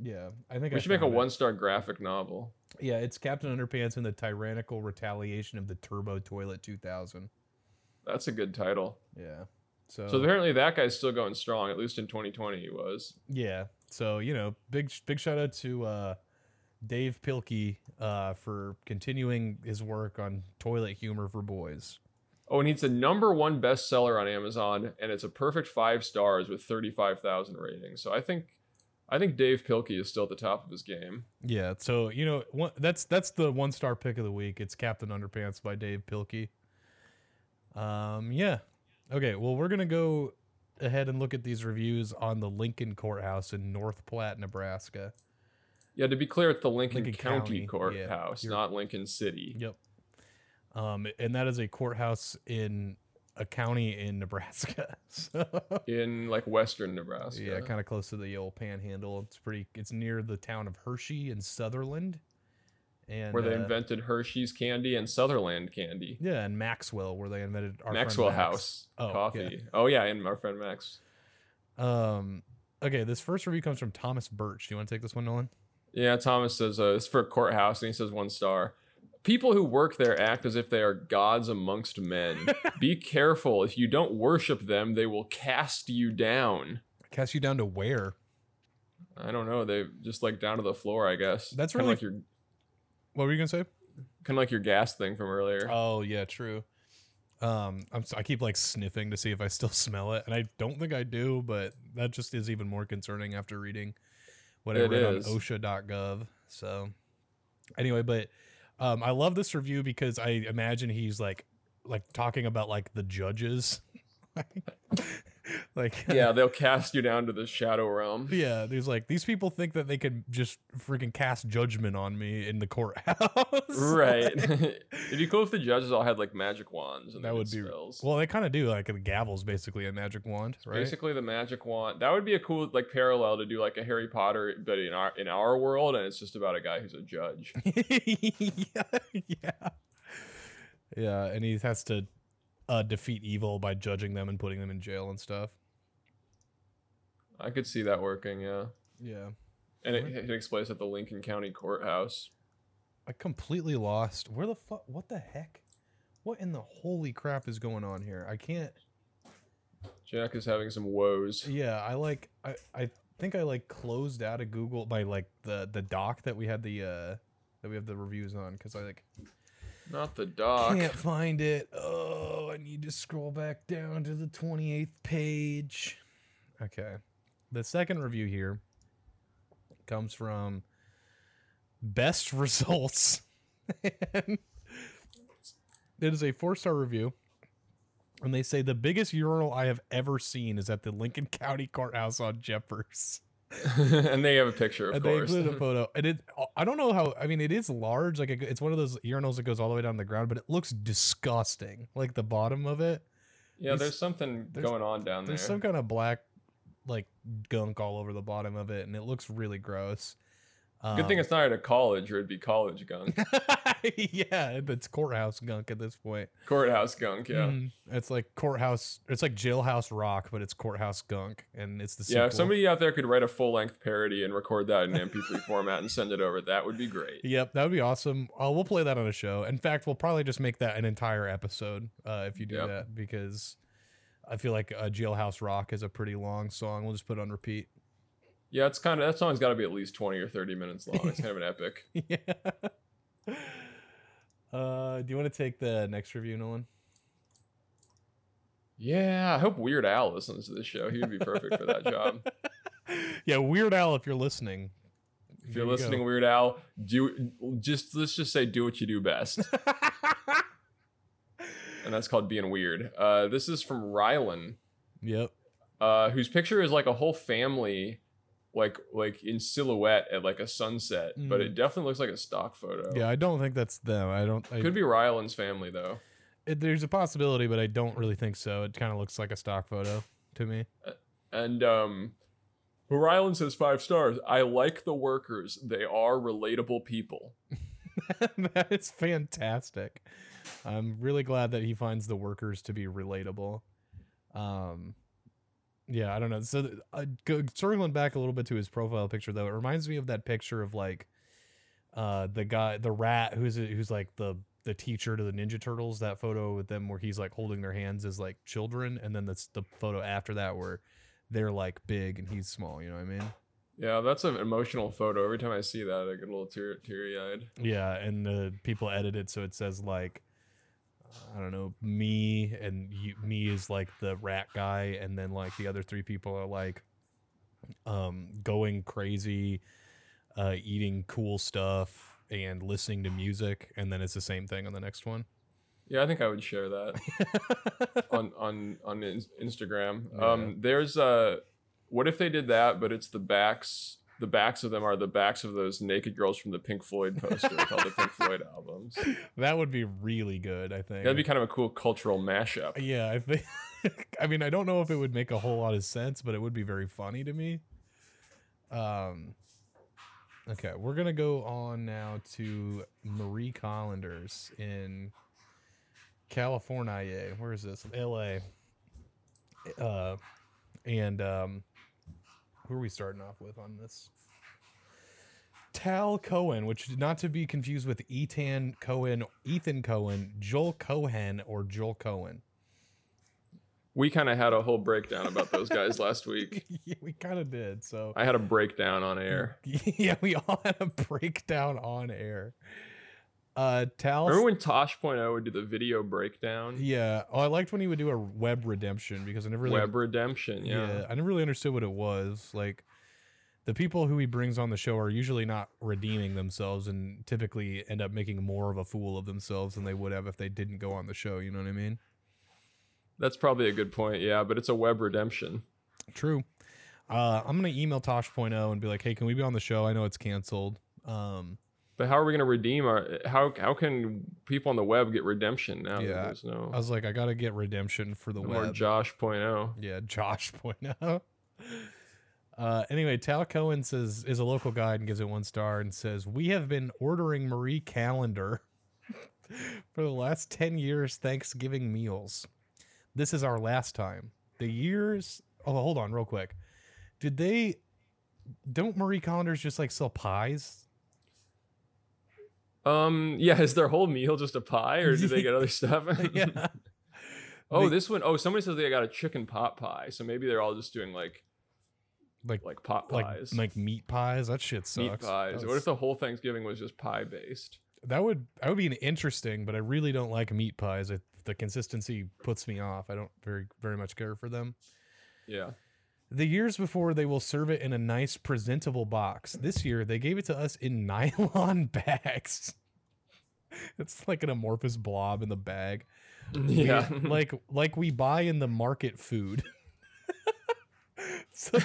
A: Yeah, I think
B: We
A: I
B: should make a
A: it.
B: one-star graphic novel.
A: Yeah, it's Captain Underpants and the Tyrannical Retaliation of the Turbo Toilet 2000.
B: That's a good title.
A: Yeah. So,
B: So apparently that guy's still going strong. At least in 2020 he was.
A: yeah. So, you know, big big shout out to uh Dav Pilkey uh for continuing his work on toilet humor for boys.
B: Oh, and he's the number one bestseller on Amazon, and it's a perfect five stars with 35,000 ratings. So I think, I think Dav Pilkey is still at the top of his game.
A: Yeah, so you know, one, that's that's the one star pick of the week. It's Captain Underpants by Dav Pilkey. Um, yeah. Okay, well, we're gonna go ahead and look at these reviews on the Lincoln Courthouse in North Platte, Nebraska.
B: Yeah, to be clear, it's the Lincoln,
A: Lincoln
B: County,
A: County.
B: Courthouse,
A: You're-
B: not Lincoln City.
A: Yep. Um, and that is a courthouse in a county in Nebraska. [laughs] So
B: In like western Nebraska.
A: yeah, kind of close to the old Panhandle. It's pretty. It's near the town of Hershey in Sutherland, and
B: where they
A: uh,
B: invented Hershey's candy and Sutherland candy.
A: yeah, and Maxwell, where they invented our
B: Maxwell
A: Max.
B: House
A: Oh,
B: coffee. Oh yeah, and our friend Max.
A: Um. Okay, this first review comes from Thomas Birch. Do you want to take this one, Nolan?
B: Yeah, Thomas says uh, it's for a courthouse, and he says one star. People who work there act as if they are gods amongst men. [laughs] Be careful. If you don't worship them, they will cast you down.
A: Cast you down to where?
B: I don't know. They just like down to the floor, I guess.
A: That's
B: kind
A: really-
B: like your
A: What were you gonna say?
B: kind of like your gas thing from earlier.
A: Oh yeah, true. Um, I'm I keep like sniffing to see if I still [laughs] smell it, and I don't think I do, but that just is even more concerning after reading what I
B: It
A: read
B: is.
A: on OSHA.gov. So anyway, but um, I love this review because I imagine he's like like talking about like the judges, [laughs] [laughs] like [laughs]
B: yeah, they'll cast you down to the shadow realm.
A: Yeah, there's like these people think that they can just freaking cast judgment on me in the courthouse. [laughs]
B: Right. It'd be cool if the judges all had like magic wands and
A: that would be
B: spells.
A: well. They kind of do like the gavel's basically a magic wand, right?
B: Basically, the magic wand. That would be a cool like parallel to do like a Harry Potter, but in our in our world, and it's just about a guy who's a judge.
A: yeah, yeah, yeah, and he has to uh, defeat evil by judging them and putting them in jail and stuff.
B: I could see that working, yeah.
A: Yeah,
B: And it, it takes place at the Lincoln County Courthouse.
A: I completely lost. Where the fuck? What the heck? What in the holy crap is going on here? I can't.
B: Jack is having some woes.
A: Yeah, I like I I think I like closed out of Google by like the the doc that we had the uh that we have the reviews on because I like
B: Not the doc.
A: can't find it. Oh, I need to scroll back down to the 28th page. Okay. The second review here comes from Best [laughs] Results. It is a four-star review. And they say the biggest urinal I have ever seen is at the Lincoln County Courthouse on Jeffers. [laughs]
B: and they have a picture, of
A: and they
B: course.
A: included a [laughs] photo. And it, I don't know how. I mean, it is large. Like it- it's one of those urinals that goes all the way down to the ground, but it looks disgusting. Like the bottom of it,
B: Yeah,
A: These-
B: there's something
A: there's-
B: going on down there.
A: There's some kind of black like gunk all over the bottom of it, and it looks really gross.
B: Good thing
A: Um,
B: it's not at a college, or it'd be college gunk, [laughs]
A: yeah, it's courthouse gunk at this point.
B: courthouse gunk. Yeah,
A: Mm, it's like courthouse. It's like jailhouse rock, but it's courthouse gunk, and it's the
B: yeah. If
A: sequel.
B: somebody out there could write a full length parody and record that in MP3 format and send it over, that would be great.
A: Yep, that would be awesome. Uh, we'll play that on a show. In fact, we'll probably just make that an entire episode uh, if you do
B: Yep.
A: that because I feel like uh, Jailhouse Rock is a pretty long song. We'll just put it on repeat.
B: Yeah, it's kind of that song's got to be at least 20 or 30 minutes long. It's kind of an epic. [laughs]
A: yeah. Uh, do you want to take the next review, Nolan?
B: Yeah, I hope Weird Al listens to this show. He would be perfect for that job. [laughs]
A: yeah, Weird Al, if you're listening.
B: If you're
A: you
B: listening,
A: go.
B: Weird Al, do just let's just say do what you do best, [laughs] and that's called being weird. Uh, this is from Rylan,
A: yep.
B: uh, whose picture is like a whole family, like like in silhouette at like a sunset, but
A: Mm.
B: it definitely looks like a stock photo.
A: Yeah, I don't think that's them. I don't. I,
B: could be Rylan's family though.
A: it, there's a possibility, but I don't really think so. It kind of looks like a stock photo to me.
B: And um, Rylan says five stars. I like the workers. They are relatable people. [laughs]
A: that is fantastic. I'm really glad that he finds the workers to be relatable. Um, yeah, I don't know. So, uh, circling back a little bit to his profile picture, though, it reminds me of that picture of like, uh, the guy, the rat, who's who's like the the teacher to the Ninja Turtles. That photo with them where he's like holding their hands as like children, and then that's the photo after that where they're like big and he's small. You know what I mean?
B: Yeah, that's an emotional photo. Every time I see that, I get a little tear- teary eyed.
A: Yeah, and the people edit it so it says like I don't know, me and you, me is like the rat guy and then like the other three people are like um going crazy uh eating cool stuff and listening to music and then it's the same thing on the next one.
B: Yeah, I think I would share that [laughs] on on on Ins- Instagram.
A: Yeah.
B: Um, there's uh, what if they did that, but it's the backs. The backs of them are the backs of those naked girls from the Pink Floyd poster called the Pink [laughs] Floyd albums.
A: that would be really good, I think.
B: That'd be kind of a cool cultural mashup.
A: Yeah, I think. [laughs] I mean, I don't know if it would make a whole lot of sense, but it would be very funny to me. Um. Okay, we're gonna go on now to Marie Callender's in California. Where is this? L.A. Uh, and um, who are we starting off with on this? Tal Cohen, which not to be confused with Ethan Cohen, Ethan Cohen, Joel Cohen, or Joel Cohen.
B: We kind of had a whole breakdown about those guys last week. [laughs]
A: yeah, we kind of did. So
B: I had a breakdown on air. [laughs]
A: yeah, we all had a breakdown on air. Uh, Tal.
B: Remember when Tosh Tosh.0 would do the video breakdown?
A: Yeah. Oh, I liked when he would do a web redemption because I never really
B: Web redemption, yeah.
A: yeah, I never really understood what it was. Like the people who he brings on the show are usually not redeeming themselves and typically end up making more of a fool of themselves than they would have if they didn't go on the show. You know what I mean?
B: That's probably a good point, yeah, but it's a web redemption.
A: True. Uh, I'm gonna email Tosh.0 and be like, "Hey, can we be on the show? I know it's canceled." Um,
B: But how are we going to redeem our? How how can people on the web get redemption now?
A: Yeah,
B: there's no,
A: I was like, I gotta get redemption for the
B: no more
A: web.
B: Josh.0.
A: Yeah, Josh point out. [laughs] Uh, anyway, Tal Cohen says is a local guide and gives it one star and says we have been ordering Marie Callender [laughs] for the last ten years Thanksgiving meals. This is our last time. The years. Oh, hold on, real quick. Did they? Don't Marie Callender's just like sell pies?
B: Um, yeah, is their whole meal just a pie, or do they get other [laughs] stuff?
A: yeah. [laughs]
B: oh,
A: They-
B: this one oh somebody says they got a chicken pot pie, so maybe they're all just doing like
A: Like
B: like pot
A: like
B: pies,
A: like meat pies. That shit sucks.
B: meat pies.
A: That
B: What if the whole Thanksgiving was just pie based?
A: That would that would be an interesting, but I really don't like meat pies. It, the consistency puts me off. I don't very very much care for them.
B: Yeah.
A: The years before they will serve it in a nice presentable box. This year they gave it to us in [laughs] nylon bags. It's like an amorphous blob in the bag. [laughs] We-
B: Yeah.
A: like like we buy in the market food. [laughs] so,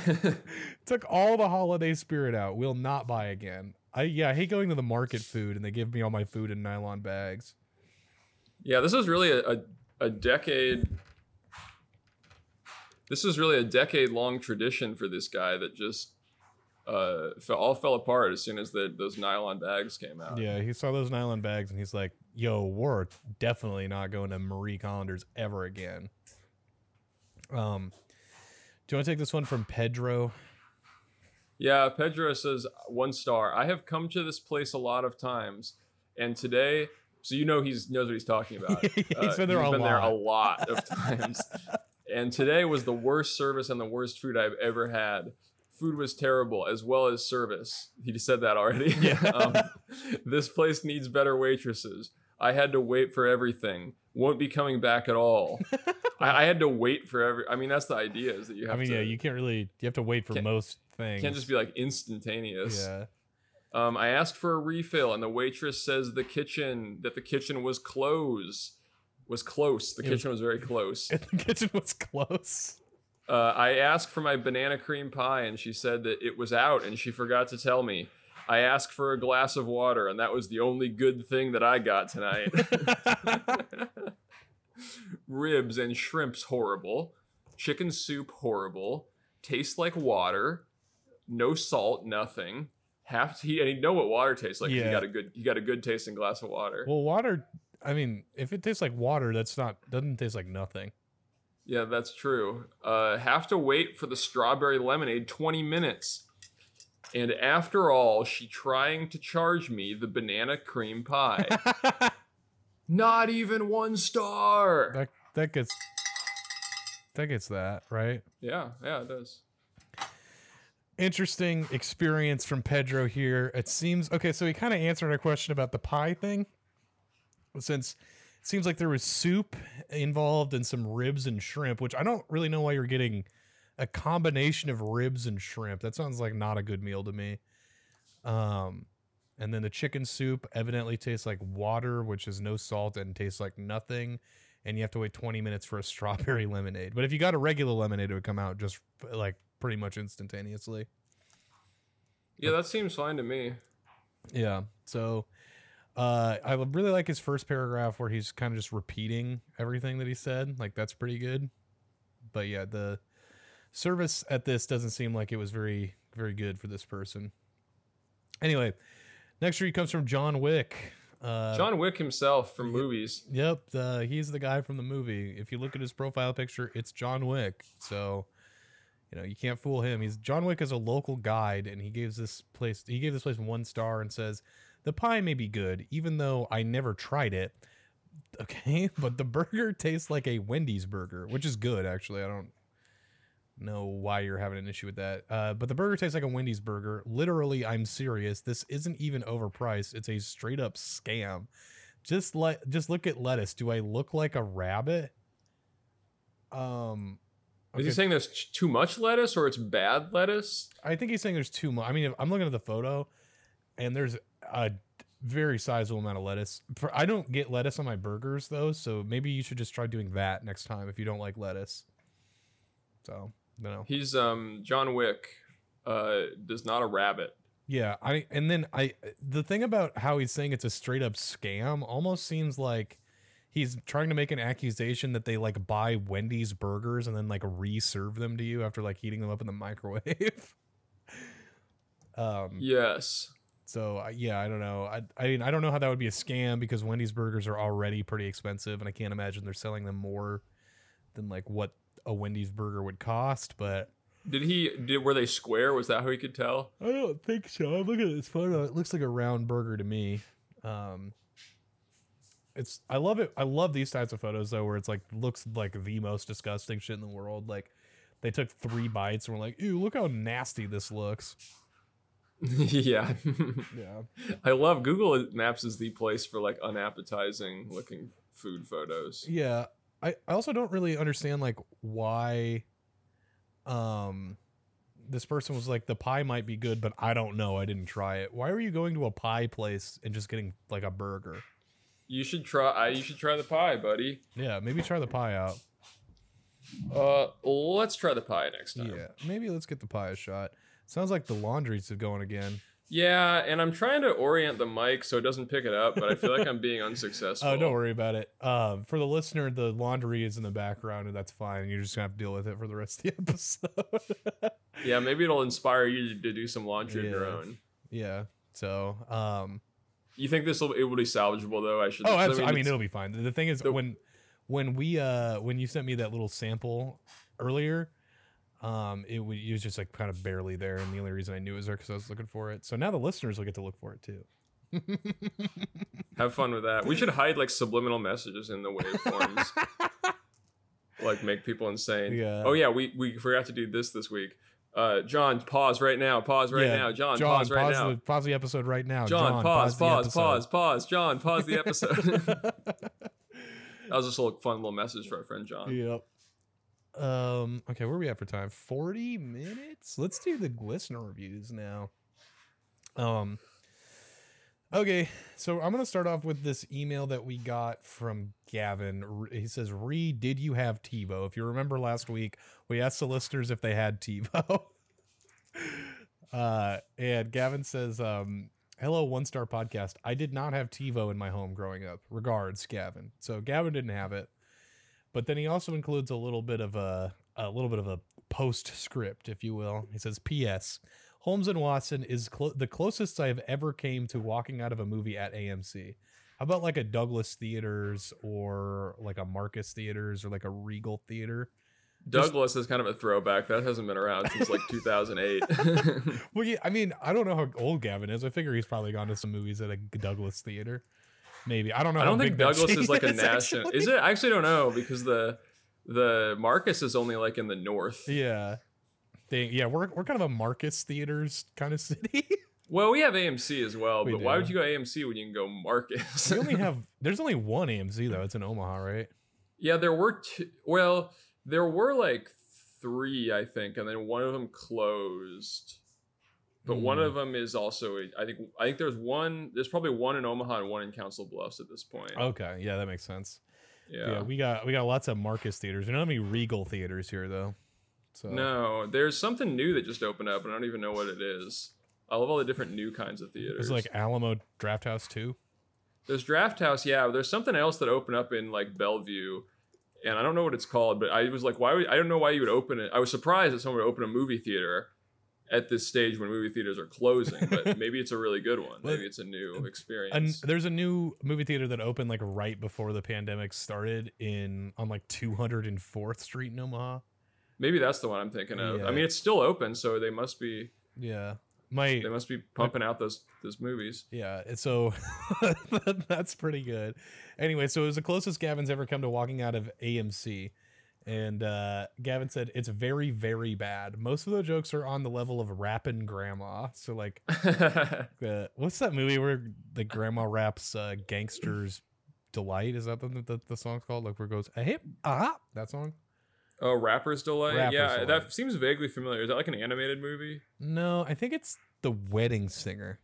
A: took all the holiday spirit out. We'll not buy again. I yeah, I hate going to the market food and they give me all my food in nylon bags.
B: Yeah, this is really a, a, a decade This is really a decade long tradition for this guy that just uh fell, all fell apart as soon as the, those nylon bags came out.
A: Yeah, he saw those nylon bags and he's like, "Yo, we're definitely not going to Marie Callender's ever again." Um, do you want to take this one from Pedro?
B: Yeah, Pedro says one star. I have come to this place a lot of times, and today, so you know he's knows what he's talking about. [laughs]
A: He's
B: Uh,
A: been there a
B: been there a
A: lot.
B: lot of times, [laughs] and today was the worst service and the worst food I've ever had. Food was terrible as well as service. He just said that already. [laughs]
A: Yeah. [laughs]
B: um, this place needs better waitresses. I had to wait for everything. Won't be coming back at all. [laughs] I, I had to wait for every. I mean, that's the idea is that you have
A: I mean,
B: to.
A: yeah, you can't really. You have to wait for most things.
B: can't just be like instantaneous.
A: Yeah.
B: Um, I asked for a refill, and the waitress says the kitchen that the kitchen was close, was close. The
A: It
B: kitchen was very close. [laughs]
A: The kitchen was close.
B: Uh, I asked for my banana cream pie, and she said that it was out, and she forgot to tell me. I asked for a glass of water, and that was the only good thing that I got tonight. [laughs] Ribs and shrimps horrible. Chicken soup horrible. Tastes like water. No salt, nothing. To, he, and he know what water tastes like.
A: Yeah.
B: He got a good, he got a good tasting glass of water.
A: well, water. I mean, if it tastes like water, that's not doesn't taste like nothing.
B: Yeah, that's true. Uh, have to wait for the strawberry lemonade 20 minutes. And after all, she trying to charge me the banana cream pie. [laughs] Not even one star.
A: that that gets that gets that right.
B: Yeah, yeah, it does.
A: Interesting experience from Pedro here. It seems okay. So he kind of answered our question about the pie thing, since it seems like there was soup involved and some ribs and shrimp, which I don't really know why you're getting a combination of ribs and shrimp. That sounds like not a good meal to me. Um, and then the chicken soup evidently tastes like water, which is no salt and tastes like nothing. And you have to wait 20 minutes for a [laughs] strawberry lemonade. But if you got a regular lemonade, it would come out just like pretty much instantaneously.
B: Yeah, that seems fine to me.
A: Yeah. So uh I really like his first paragraph where he's kind of just repeating everything that he said. Like that's pretty good. But yeah, the service at this doesn't seem like it was very very good for this person. Anyway, next read comes from John Wick. Uh
B: John Wick himself from movies.
A: Yep, uh, he's the guy from the movie. If you look at his profile picture, it's John Wick. So, you know, you can't fool him. He's John Wick is a local guide, and he gives this place he gave this place one star and says the pie may be good, even though I never tried it. Okay, [laughs] but the burger tastes like a Wendy's burger, which is good actually. I don't know why you're having an issue with that. Uh, but the burger tastes like a Wendy's burger. Literally, I'm serious. This isn't even overpriced. It's a straight up scam. Just let just look at lettuce. Do I look like a rabbit? Um
B: Is he saying there's too much lettuce or it's bad lettuce?
A: I think he's saying there's too much. I mean, if I'm looking at the photo, and there's a very sizable amount of lettuce. I don't get lettuce on my burgers though, so maybe you should just try doing that next time if you don't like lettuce. So, no.
B: He's um John Wick uh does not a rabbit.
A: Yeah, I and then I the thing about how he's saying it's a straight up scam almost seems like he's trying to make an accusation that they like buy Wendy's burgers and then like reserve them to you after like heating them up in the microwave. [laughs] um
B: Yes.
A: So uh, yeah, I don't know. I I mean I don't know how that would be a scam because Wendy's burgers are already pretty expensive and I can't imagine they're selling them more than like what a Wendy's burger would cost, but
B: Did he did were they square? Was that how he could tell?
A: I don't think so. I'm looking at this photo. It looks like a round burger to me. Um, it's I love it. I love these types of photos though, where it's like looks like the most disgusting shit in the world. Like they took three bites and were like, "Ew, look how nasty this looks." [laughs]
B: yeah.
A: Yeah,
B: I love Google Maps is the place for like unappetizing looking food photos.
A: yeah. I I also don't really understand like why, um, this person was like the pie might be good, but I don't know. I didn't try it. Why were you going to a pie place and just getting like a burger?
B: You should try. I, you should try the pie, buddy.
A: Yeah, maybe try the pie out.
B: Uh, let's try the pie next time.
A: Yeah, maybe let's get the pie a shot. Sounds like the laundry's going again.
B: Yeah, and I'm trying to orient the mic so it doesn't pick it up, but I feel like I'm being [laughs] unsuccessful.
A: Oh, don't worry about it. Um, for the listener, the laundry is in the background, and that's fine. You're just gonna have to deal with it for the rest of the [laughs] episode.
B: Yeah, maybe it'll inspire you to do some laundry of your
A: Yeah.
B: own.
A: yeah. So, um,
B: You think this will it will be salvageable though? I should.
A: oh, absolutely. I mean,
B: it's-
A: it'll be fine. The thing is,
B: the-
A: when when we uh when you sent me that little sample earlier, um, it, it was just like kind of barely there, and the only reason I knew it was there because I was looking for it. So now the listeners will get to look for it too.
B: have fun with that. We should hide like subliminal messages in the waveforms, [laughs] like make people insane.
A: Yeah.
B: Oh yeah, we we forgot to do this this week. Uh, John, pause right now. Pause right
A: Yeah,
B: now. John,
A: John,
B: pause right now.
A: The, pause the episode right now.
B: John, pause,
A: the
B: pause, pause, pause. John, pause the episode. [laughs] that was just a little fun little message for our friend John.
A: Yep. Um. Okay, where are we at for time? Forty minutes. Let's do the listener reviews now. Um. Okay, so I'm gonna start off with this email that we got from Gavin. He says, "Re, did you have TiVo? If you remember last week, we asked the listeners if they had TiVo." [laughs] uh, and Gavin says, um, "Hello, one star podcast. I did not have TiVo in my home growing up. Regards, Gavin." So Gavin didn't have it, but then he also includes a little bit of a a little bit of a postscript, if you will. He says, "P.S." Holmes and Watson is clo- the closest I have ever came to walking out of a movie at AMC. How about like a Douglas Theaters or like a Marcus Theaters or like a Regal Theater?
B: Douglas is kind of a throwback. That hasn't been around since like 2008. [laughs]
A: Well, yeah, I mean, I don't know how old Gavin is. I figure he's probably gone to some movies at a Douglas Theater. Maybe I don't know.
B: I don't think Douglas is like a national.
A: actually.
B: Is it? I actually don't know because the the Marcus is only like in the north.
A: Yeah, they yeah we're we're kind of a Marcus Theaters kind of city. [laughs]
B: Well, we have AMC as well,
A: We
B: but why would you go AMC when you can go Marcus?
A: we only [laughs] have there's only one AMC though. It's in Omaha, right?
B: yeah, there were two. Well, there were like three, I think, and then one of them closed. But one
A: Hmm.
B: of them is also, I think, I think there's one. There's probably one in Omaha and one in Council Bluffs at this point.
A: Okay, yeah, that makes sense.
B: yeah.
A: Yeah. we got we got lots of Marcus theaters. We don't have any Regal theaters here though. So
B: No, there's something new that just opened up, and I don't even know what it is. I love all the different new kinds of theaters.
A: There's like Alamo Draft House too.
B: There's Draft House, yeah. There's something else that opened up in like Bellevue, and I don't know what it's called. But I was like, why? Would, I don't know why you would open it. I was surprised that someone would open a movie theater at this stage when movie theaters are closing. but [laughs] maybe it's a really good one. Maybe it's a new experience.
A: And there's a new movie theater that opened like right before the pandemic started in on like 204th Street in Omaha.
B: maybe that's the one I'm thinking of.
A: Yeah.
B: I mean, it's still open, so they must be
A: Yeah, my
B: they must be pumping out those those movies.
A: Yeah, and so [laughs] that's pretty good. Anyway, so it was the closest Gavin's ever come to walking out of AMC. And uh, Gavin said it's very, very bad. Most of the jokes are on the level of rapping grandma. So like, [laughs] uh, what's that movie where the grandma raps uh, "Gangsters Delight"? Is that the, the the song's called? Like where it goes a hip ah that song?
B: oh, Rapper's Delight.
A: Rapper's
B: yeah,
A: Delight.
B: that seems vaguely familiar. Is that like an animated movie?
A: No, I think it's the Wedding Singer.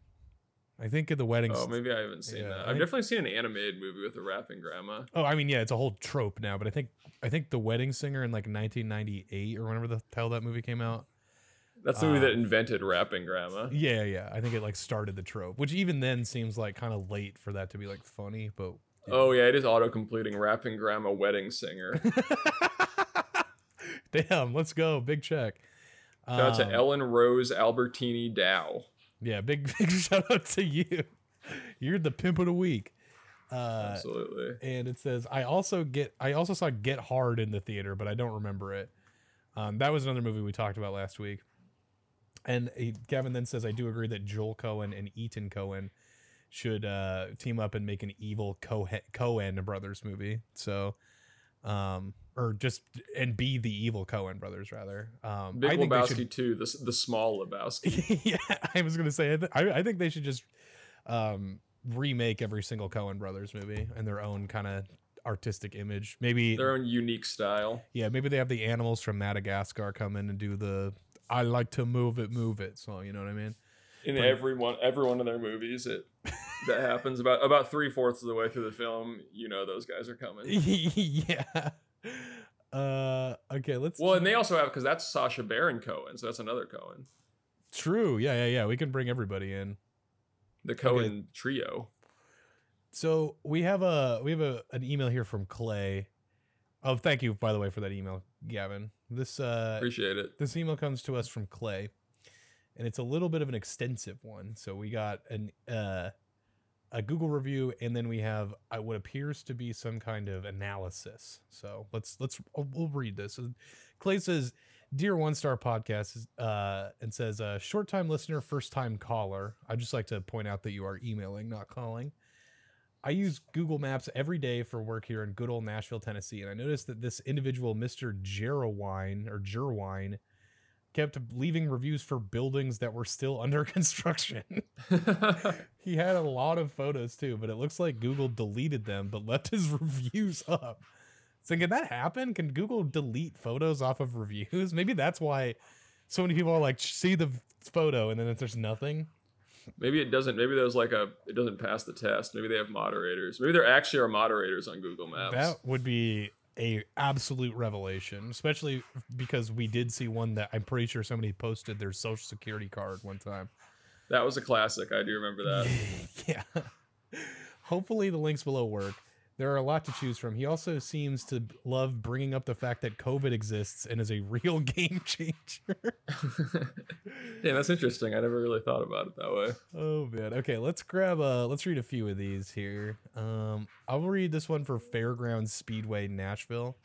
A: I think of the Wedding.
B: Oh, maybe I haven't seen
A: Yeah,
B: that.
A: I
B: I've
A: think-
B: definitely seen an animated movie with a rapping grandma.
A: Oh, I mean, yeah, it's a whole trope now, but I think I think the Wedding Singer in like 1998 or whenever the hell that movie came out.
B: That's the movie that
A: Um,
B: invented rapping grandma.
A: Yeah, yeah, I think it like started the trope, which even then seems like kind of late for that to be like funny, but
B: Oh yeah, it is auto completing rapping grandma wedding singer. [laughs]
A: damn, let's go, big check.
B: Shout out to
A: Um,
B: Ellen Rose Albertini Dow.
A: Yeah, big [laughs] big shout out to you. You're the pimp of the week. Uh,
B: Absolutely.
A: and it says I also get I also saw Get Hard in the theater, but I don't remember it. Um, that was another movie we talked about last week. And he, Gavin then says I do agree that Joel Cohen and Ethan Cohen should uh, team up and make an evil Cohen Cohen brothers movie. So, um, or just and be the evil Cohen brothers rather. Um,
B: Big
A: I think
B: Lebowski
A: should-
B: too. The the small Lebowski. [laughs]
A: yeah, I was gonna say I, th- I, I think they should just um, remake every single Cohen brothers movie in their own kind of artistic image. Maybe
B: Their own unique style.
A: yeah, maybe they have the animals from Madagascar come in and do the I like to move it, move it song. You know what I mean?
B: In
A: But-
B: every one, every one of their movies, it that happens about about three fourths of the way through the film. You know those guys are coming. [laughs]
A: yeah. Uh, okay, let's.
B: Well, and they also have because that's Sacha Baron Cohen, so that's another Cohen.
A: True. Yeah, yeah, yeah. We can bring everybody in.
B: The Cohen trio.
A: So we have a we have a an email here from Clay. Oh, thank you by the way for that email, Gavin. This uh
B: Appreciate it.
A: this email comes to us from Clay, and it's a little bit of an extensive one. So we got an uh a Google review, and then we have uh, what appears to be some kind of analysis. So let's let's we'll read this. Clay says, "Dear One Star Podcast," uh, and says, uh, "Short time listener, first time caller. I'd just like to point out that you are emailing, not calling." I use Google Maps every day for work here in good old Nashville, Tennessee, and I noticed that this individual, Mr. Jerwine or Jerwine, kept leaving reviews for buildings that were still [laughs] under construction. [laughs] he had a lot of photos too, but it looks like Google deleted them but left his [laughs] reviews up. So can that happen? Can Google delete photos off of reviews? Maybe that's why so many people are like see the photo and then if there's nothing.
B: Maybe it doesn't. Maybe there's like a it doesn't pass the test. Maybe they have moderators. Maybe there actually are moderators on Google Maps.
A: That would be a absolute revelation, especially because we did see one that I'm pretty sure somebody posted their social security card one time.
B: That was a classic. I do remember that. [laughs]
A: yeah. Hopefully the links below work. There are a lot to choose from. He also seems to love bringing up the fact that COVID exists and is a [laughs] real game changer. [laughs]
B: yeah, that's interesting. I never really thought about it that way.
A: Oh man. Okay, let's grab a let's read a few of these here. Um I'll read this one for Fairgrounds Speedway Nashville.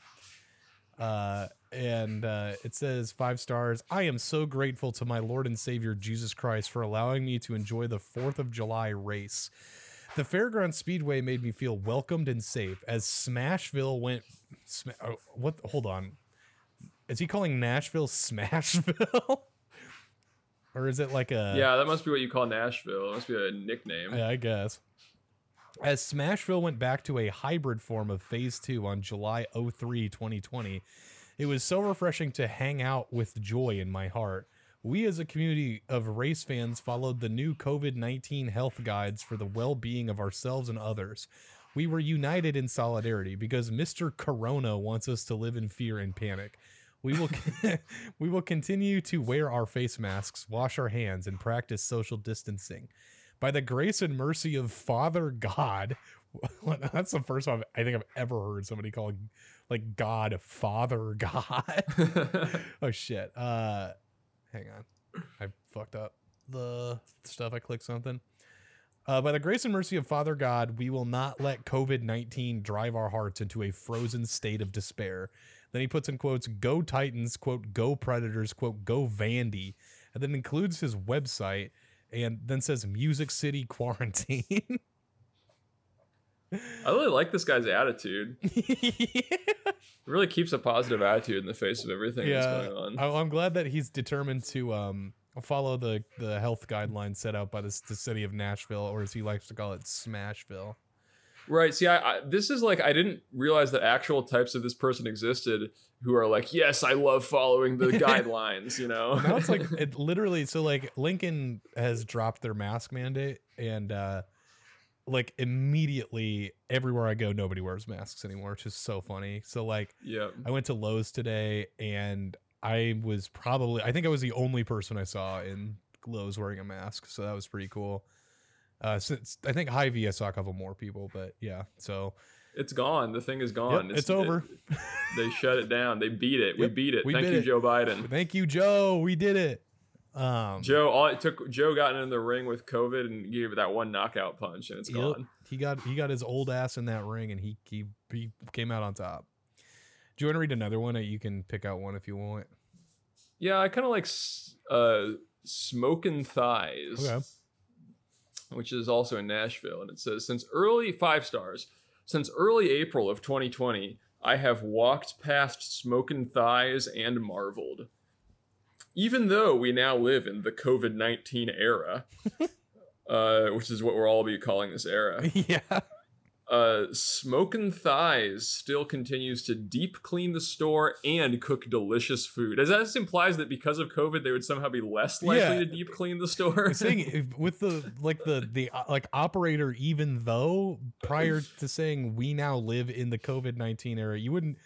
A: Uh and uh, it says five stars. I am so grateful to my Lord and Savior Jesus Christ for allowing me to enjoy the 4th of July race. The Fairground Speedway made me feel welcomed and safe as Smashville went. Sm- oh, what? Hold on. Is he calling Nashville Smashville? [laughs] or is it like a.
B: Yeah, that must be what you call Nashville. It must be a nickname.
A: Yeah, I guess. As Smashville went back to a hybrid form of Phase 2 on July 03, 2020, it was so refreshing to hang out with joy in my heart. We, as a community of race fans, followed the new COVID 19 health guides for the well being of ourselves and others. We were united in solidarity because Mr. Corona wants us to live in fear and panic. We will [laughs] we will continue to wear our face masks, wash our hands, and practice social distancing. By the grace and mercy of Father God, [laughs] that's the first time I think I've ever heard somebody call like God Father God. [laughs] oh shit. Uh hang on. I fucked up the stuff. I clicked something. Uh, by the grace and mercy of Father God, we will not let COVID 19 drive our hearts into a frozen state of despair. Then he puts in quotes, go Titans, quote, go Predators, quote, go Vandy, and then includes his website and then says Music City Quarantine. [laughs]
B: I really like this guy's attitude. yeah. [laughs] It really keeps a positive attitude in the face of everything yeah, that's going on.
A: I'm glad that he's determined to um, follow the, the health guidelines set out by the, the city of Nashville, or as he likes to call it, Smashville.
B: Right. See, I, I, this is like I didn't realize that actual types of this person existed who are like, yes, I love following the [laughs] guidelines. You know.
A: now it's like [laughs] it literally. So like Lincoln has dropped their mask mandate, and uh, like immediately everywhere I go, nobody wears masks anymore. which is so funny. So like,
B: yeah,
A: I went to Lowe's today, and I was probably I think I was the only person I saw in Lowe's wearing a mask. So that was pretty cool. Uh, since I think Hy-Vee, I saw a couple more people, but yeah, so
B: it's gone. The thing is gone.
A: Yep, it's, it's, over.
B: It, they shut it down. They beat it. Yep, we beat it. Thank you, it. Joe Biden.
A: Thank you, Joe. We did it.
B: Um, Joe, all it took Joe got in the ring with COVID and gave it that one knockout punch, and it's yep, gone.
A: He got he got his old ass in that ring, and he he he came out on top. Do you want to read another one? You can pick out one if you want.
B: Yeah, I kind of like uh, smoking thighs.
A: Okay
B: which is also in Nashville. And it says, since early five stars, since early April of 2020, I have walked past smoking thighs and marveled. Even though we now live in the COVID 19 era, [laughs] uh, which is what we'll all be calling this era. [laughs]
A: Yeah
B: uh, Smoking Thighs still continues to deep clean the store and cook delicious food. As that implies that because of COVID, they would somehow be less likely yeah. to deep clean the store.
A: saying [laughs] with the like the the uh, like operator, even though prior to saying we now live in the COVID nineteen era, you wouldn't.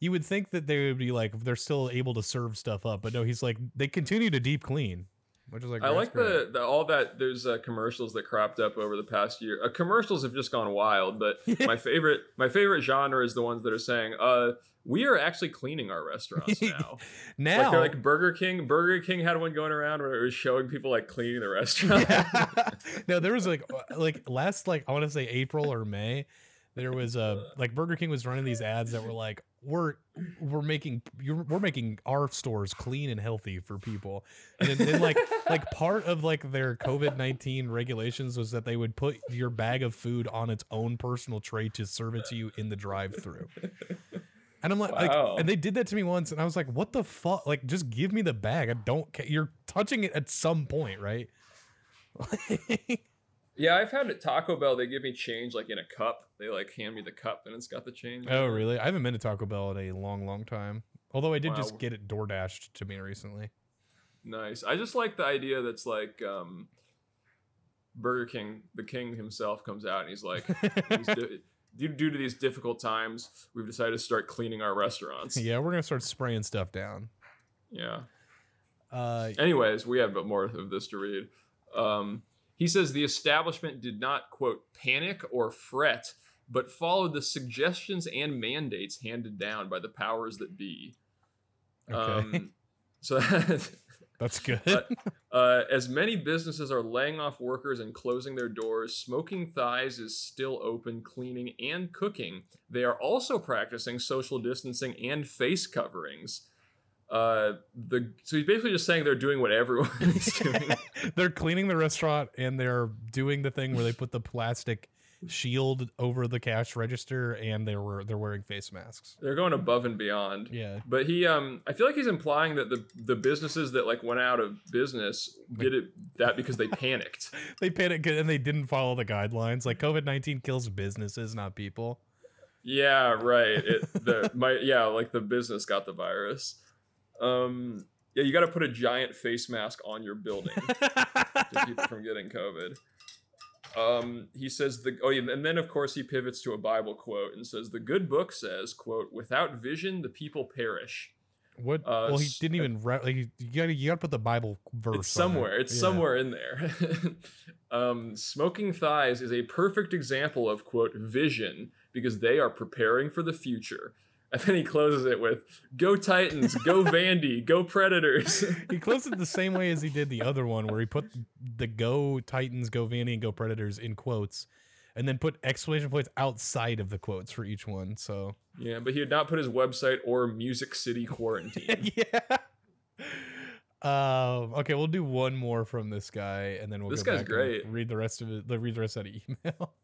A: You would think that they would be like they're still able to serve stuff up, but no, he's like they continue to deep clean. which is like
B: I like the, the all that there's uh, commercials that cropped up over the past year. Uh, commercials have just gone wild, but [laughs] my favorite my favorite genre is the ones that are saying, "Uh, we are actually cleaning our restaurants now." [laughs]
A: now.
B: Like they're like Burger King. Burger King had one going around where it was showing people like cleaning the restaurant.
A: Yeah. [laughs] no, there was like uh, like last like I want to say April or May. There was a like Burger King was running these ads that were like we're we're making you're, we're making our stores clean and healthy for people, and then, then like [laughs] like part of like their COVID nineteen regulations was that they would put your bag of food on its own personal tray to serve it to you in the drive through. And I'm like,
B: Wow.
A: like, and they did that to me once, and I was like, "What the fuck? Like, just give me the bag. I don't care. You're touching it at some point, right?" [laughs]
B: yeah, I've had at Taco Bell. They give me change like in a cup. They like hand me the cup and it's got the change.
A: oh, really? I haven't been to Taco Bell in a long, long time. Although I did
B: Wow.
A: just get it door dashed to me recently.
B: Nice. I just like the idea that's like um, Burger King, the king himself comes out and he's like, these di- [laughs] due, due to these difficult times, we've decided to start cleaning our restaurants.
A: yeah, we're gonna start spraying stuff down.
B: Yeah.
A: Uh,
B: Anyways, we have more of this to read. Um, he says the establishment did not, quote, panic or fret, but followed the suggestions and mandates handed down by the powers that be.
A: okay,
B: Um, [laughs] so
A: that's good.
B: Uh, as many businesses are laying off workers and closing their doors, Smoking Thighs is still open, cleaning, and cooking. They are also practicing social distancing and face coverings. Uh, the so he's basically just saying they're doing what everyone [laughs] is doing. [laughs]
A: they're cleaning the restaurant and they're doing the thing where they put the plastic shield over the cash register and they were they're wearing face masks.
B: They're going above and beyond.
A: Yeah,
B: But he, um, I feel like he's implying that the the businesses that like went out of business did it that because they panicked. [laughs]
A: they panicked and they didn't follow the guidelines. Like COVID nineteen kills businesses, not people.
B: Yeah, right. It the my yeah, like the business got the virus. Um yeah, you got to put a giant face mask on your building [laughs] to keep it from getting COVID. Um, he says the oh yeah, and then of course he pivots to a Bible quote and says the good book says quote without vision the people perish.
A: What?
B: Uh,
A: well, he didn't even. Re- like, you gotta, you gotta put the Bible verse.
B: It's
A: on it.
B: somewhere. It's
A: Yeah.
B: somewhere in there. [laughs] um, smoking thighs is a perfect example of quote vision because they are preparing for the future. [laughs] And then he closes it with "Go Titans, go [laughs] Vandy, go Predators." [laughs]
A: He closed it the same way as he did the other one, where he put the "Go Titans, Go Vandy, and Go Predators" in quotes, and then put exclamation points outside of the quotes for each one. So
B: yeah, but he had not put his website or Music City Quarantine.
A: yeah. Um, okay, we'll do one more from this guy, and then we'll.
B: This
A: go
B: guy's
A: back and
B: great.
A: Read the rest of it. Read the rest of the email.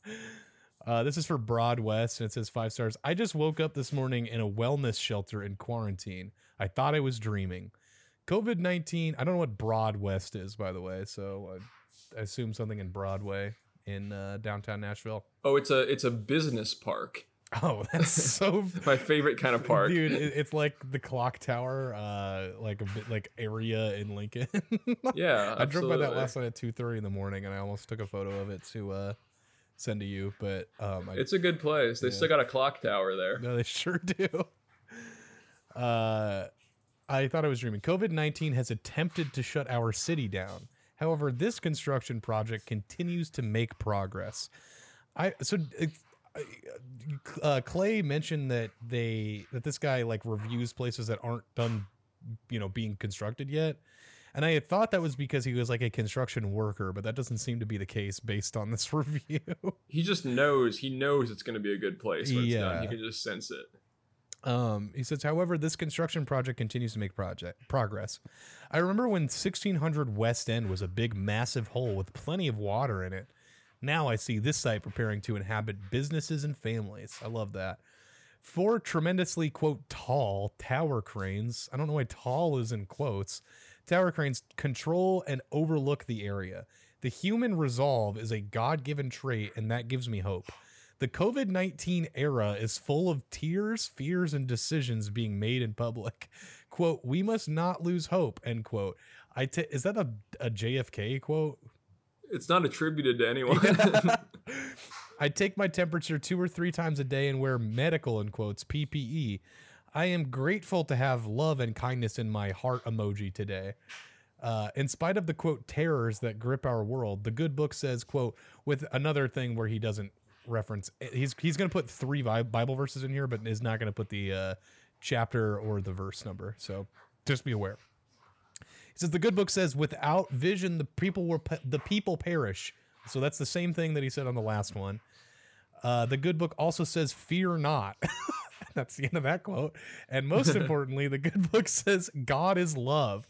A: Uh, this is for Broad West, and it says five stars. I just woke up this morning in a wellness shelter in quarantine. I thought I was dreaming. COVID nineteen. I don't know what Broad West is, by the way. So I assume something in Broadway in uh, downtown Nashville.
B: oh, it's a it's a business park. [laughs]
A: Oh, that's so [laughs]
B: My favorite kind of park.
A: Dude, it, it's like the clock tower, uh, like a bit like area in Lincoln. [laughs]
B: Yeah,
A: I drove by that last night at two thirty in the morning, and I almost took a photo of it to uh, send to you, but um, I,
B: It's a good place. They
A: Yeah.
B: still got a clock tower there.
A: no, they sure do. [laughs] Uh, I thought I was dreaming. COVID nineteen has attempted to shut our city down. However, this construction project continues to make progress. I so uh, uh, Clay mentioned that they that this guy like reviews places that aren't done, you know, being constructed yet. And I had thought that was because he was like a construction worker, but that doesn't seem to be the case based on this [laughs] review.
B: He just knows. He knows it's going to be a good place when it's done.
A: Yeah.
B: He can just sense it.
A: Um, he says, however, this construction project continues to make project progress. I remember when 1600 West End was a big, massive hole with plenty of water in it. Now I see this site preparing to inhabit businesses and families. I love that. Four tremendously, quote, tall tower cranes. I don't know why tall is in quotes. Tower cranes control and overlook the area. The human resolve is a God given trait, and that gives me hope. The COVID 19 era is full of tears, fears, and decisions being made in public. Quote, we must not lose hope, end quote. I ta- is that a, a JFK quote?
B: It's not attributed to anyone. [laughs]
A: I take my temperature two or three times a day and wear medical in quotes PPE. I am grateful to have love and kindness in my heart emoji today. Uh, in spite of the quote terrors that grip our world, the good book says quote with another thing where he doesn't reference. He's he's going to put three Bible verses in here, but is not going to put the uh, chapter or the verse number. So just be aware. He says the good book says, "Without vision, the people were the people perish." So that's the same thing that he said on the last one. Uh, the good book also says, "Fear not." [laughs] that's the end of that quote. And most [laughs] importantly, the good book says, "God is love."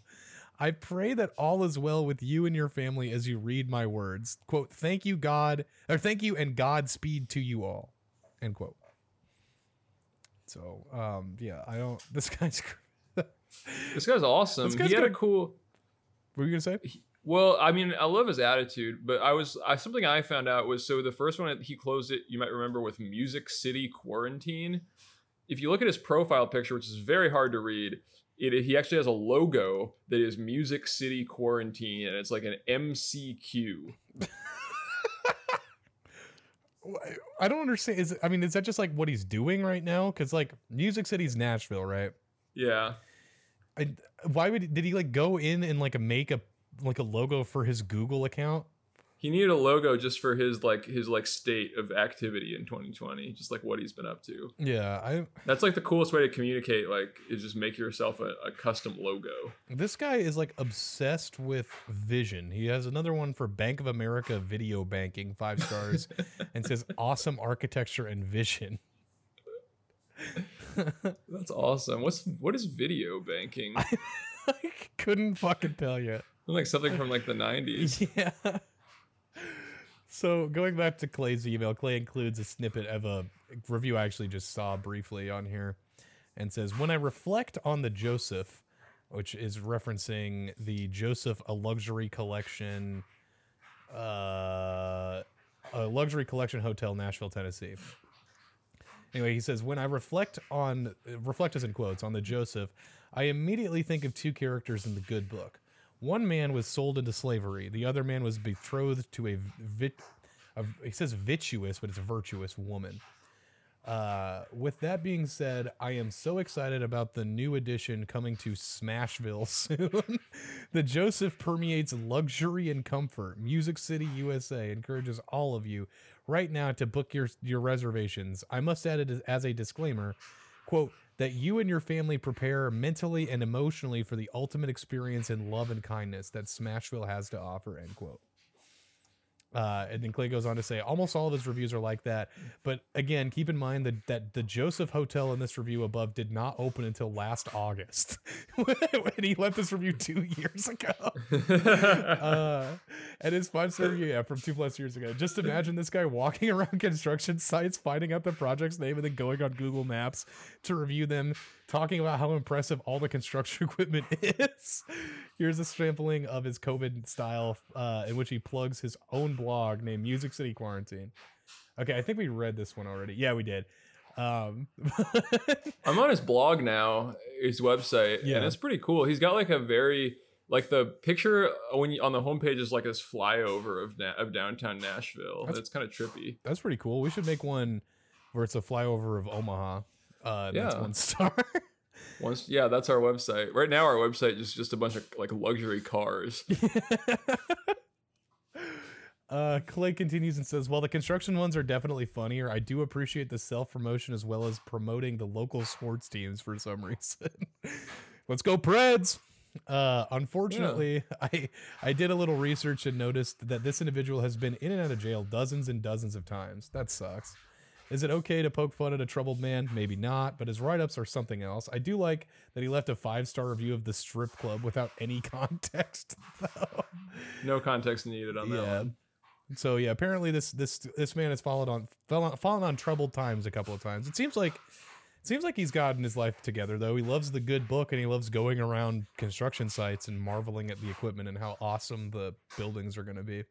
A: I pray that all is well with you and your family as you read my words. Quote, thank you, God, or thank you and Godspeed to you all. End quote. So, um, yeah, I don't, [laughs] this guy's,
B: this guy's awesome. This guy's he had a cool,
A: what were you going to
B: say? Well, I mean, I love his attitude, but I was I, something I found out was so the first one uh, he closed it. You might remember with Music City Quarantine. If you look at his profile picture, which is very hard to read, it, he actually has a logo that is Music City Quarantine, and it's like an MCQ. [laughs]
A: I don't understand. Is I mean, is that just like what he's doing right now? Because like Music City's Nashville, right?
B: Yeah.
A: I, why would did he like go in and like make a like a logo for his Google account?
B: he needed a logo just for his like his like state of activity in 2020 just like what he's been up to.
A: Yeah i
B: that's like the coolest way to communicate like is just make yourself a, a custom logo.
A: This guy is like obsessed with vision. He has another one for bank of america video banking five stars [laughs] and says awesome architecture and vision.
B: That's awesome. What's what is video banking? I, [laughs]
A: I couldn't fucking tell you
B: like something from like the [laughs] 90s
A: yeah so going back to Clay's email, Clay includes a snippet of a review I actually just saw briefly on here, and says, "When I reflect on the Joseph, which is referencing the Joseph a luxury collection, uh, a luxury collection hotel, Nashville, Tennessee." Anyway, he says, "When I reflect on reflect as in quotes on the Joseph, I immediately think of two characters in the Good Book." One man was sold into slavery. The other man was betrothed to a, vit, a he says virtuous, but it's a virtuous woman. Uh, with that being said, I am so excited about the new edition coming to Smashville [laughs] soon. the Joseph permeates luxury and comfort. Music City, USA encourages all of you right now to book your your reservations. I must add it as a disclaimer, quote, that you and your family prepare mentally and emotionally for the ultimate experience in love and kindness that Smashville has to offer. End quote. Uh, and then Clay goes on to say almost all of his reviews are like that. But again, keep in mind that, that the Joseph Hotel in this review above did not open until last August. [laughs] when he left this review two years ago. [laughs] uh, and his five star review, yeah, from two plus years ago. Just imagine this guy walking [laughs] around construction sites, finding out the project's name, and then going on Google Maps to review them talking about how impressive all the construction [laughs] equipment is. Here's a sampling of his COVID style, uh, in which he plugs his own blog named Music City Quarantine. Okay, I think we read this one already. Yeah, we did. Um, [laughs]
B: I'm on his blog now, his website, yeah. and it's pretty cool. He's got like a very like the picture when you, on the homepage is like this flyover of na- of downtown Nashville. That's, it's kind of trippy.
A: That's pretty cool. We should make one where it's a flyover of Omaha. Uh, yeah. That's one star. [laughs]
B: Once, yeah, that's our website. Right now, our website is just a bunch of like luxury cars. [laughs]
A: uh, Clay continues and says, "While the construction ones are definitely funnier, I do appreciate the self promotion as well as promoting the local sports teams for some [laughs] reason. Let's go, Preds!" Uh, unfortunately, yeah. I I did a little research and noticed that this individual has been in and out of jail dozens and dozens of times. That sucks. Is it okay to poke fun at a troubled man? Maybe not, but his write ups are something else. I do like that he left a five star review of the strip club without any [laughs] context, though.
B: No context needed on that one.
A: So yeah, apparently this this this man has fallen on fallen on troubled times a couple of times. It seems like it seems like he's gotten his life together though. He loves the good book and he loves going around construction sites and marveling at the equipment and how awesome the buildings are going to be.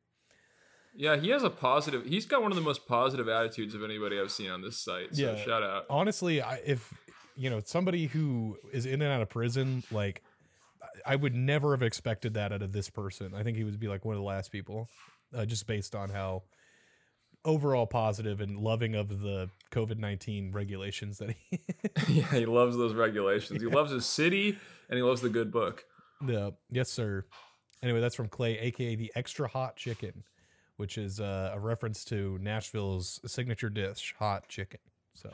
B: Yeah, he has a positive. He's got one of the most positive attitudes of anybody I've seen on this site. So yeah, shout out.
A: Honestly, I, if you know somebody who is in and out of prison, like I would never have expected that out of this person. I think he would be like one of the last people, uh, just based on how overall positive and loving of the COVID nineteen regulations that he. [laughs] [laughs]
B: yeah, he loves those regulations. Yeah. He loves his city and he loves the good book.
A: Yeah. Yes, sir. anyway, that's from Clay, aka the extra hot chicken, which is uh, a reference to Nashville's signature dish, hot chicken. So,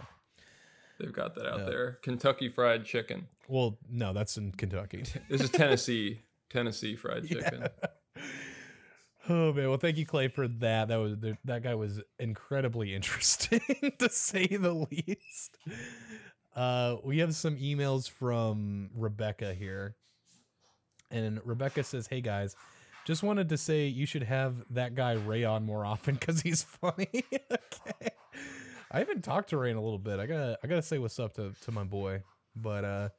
B: They've got that out
A: Yeah.
B: there. Kentucky Fried Chicken.
A: well, no, that's in Kentucky. [laughs]
B: This is Tennessee. Tennessee Fried [laughs]
A: Yeah.
B: Chicken. [laughs]
A: Oh man, well, thank you, Clay, for that. That was that guy was incredibly interesting to say the least. Uh, we have some emails from Rebecca here, and Rebecca says, "Hey guys, just wanted to say you should have that guy Ray on more often because he's funny." [laughs] okay, I haven't talked to Ray in a little bit. I gotta I gotta say what's up to to my boy, but uh.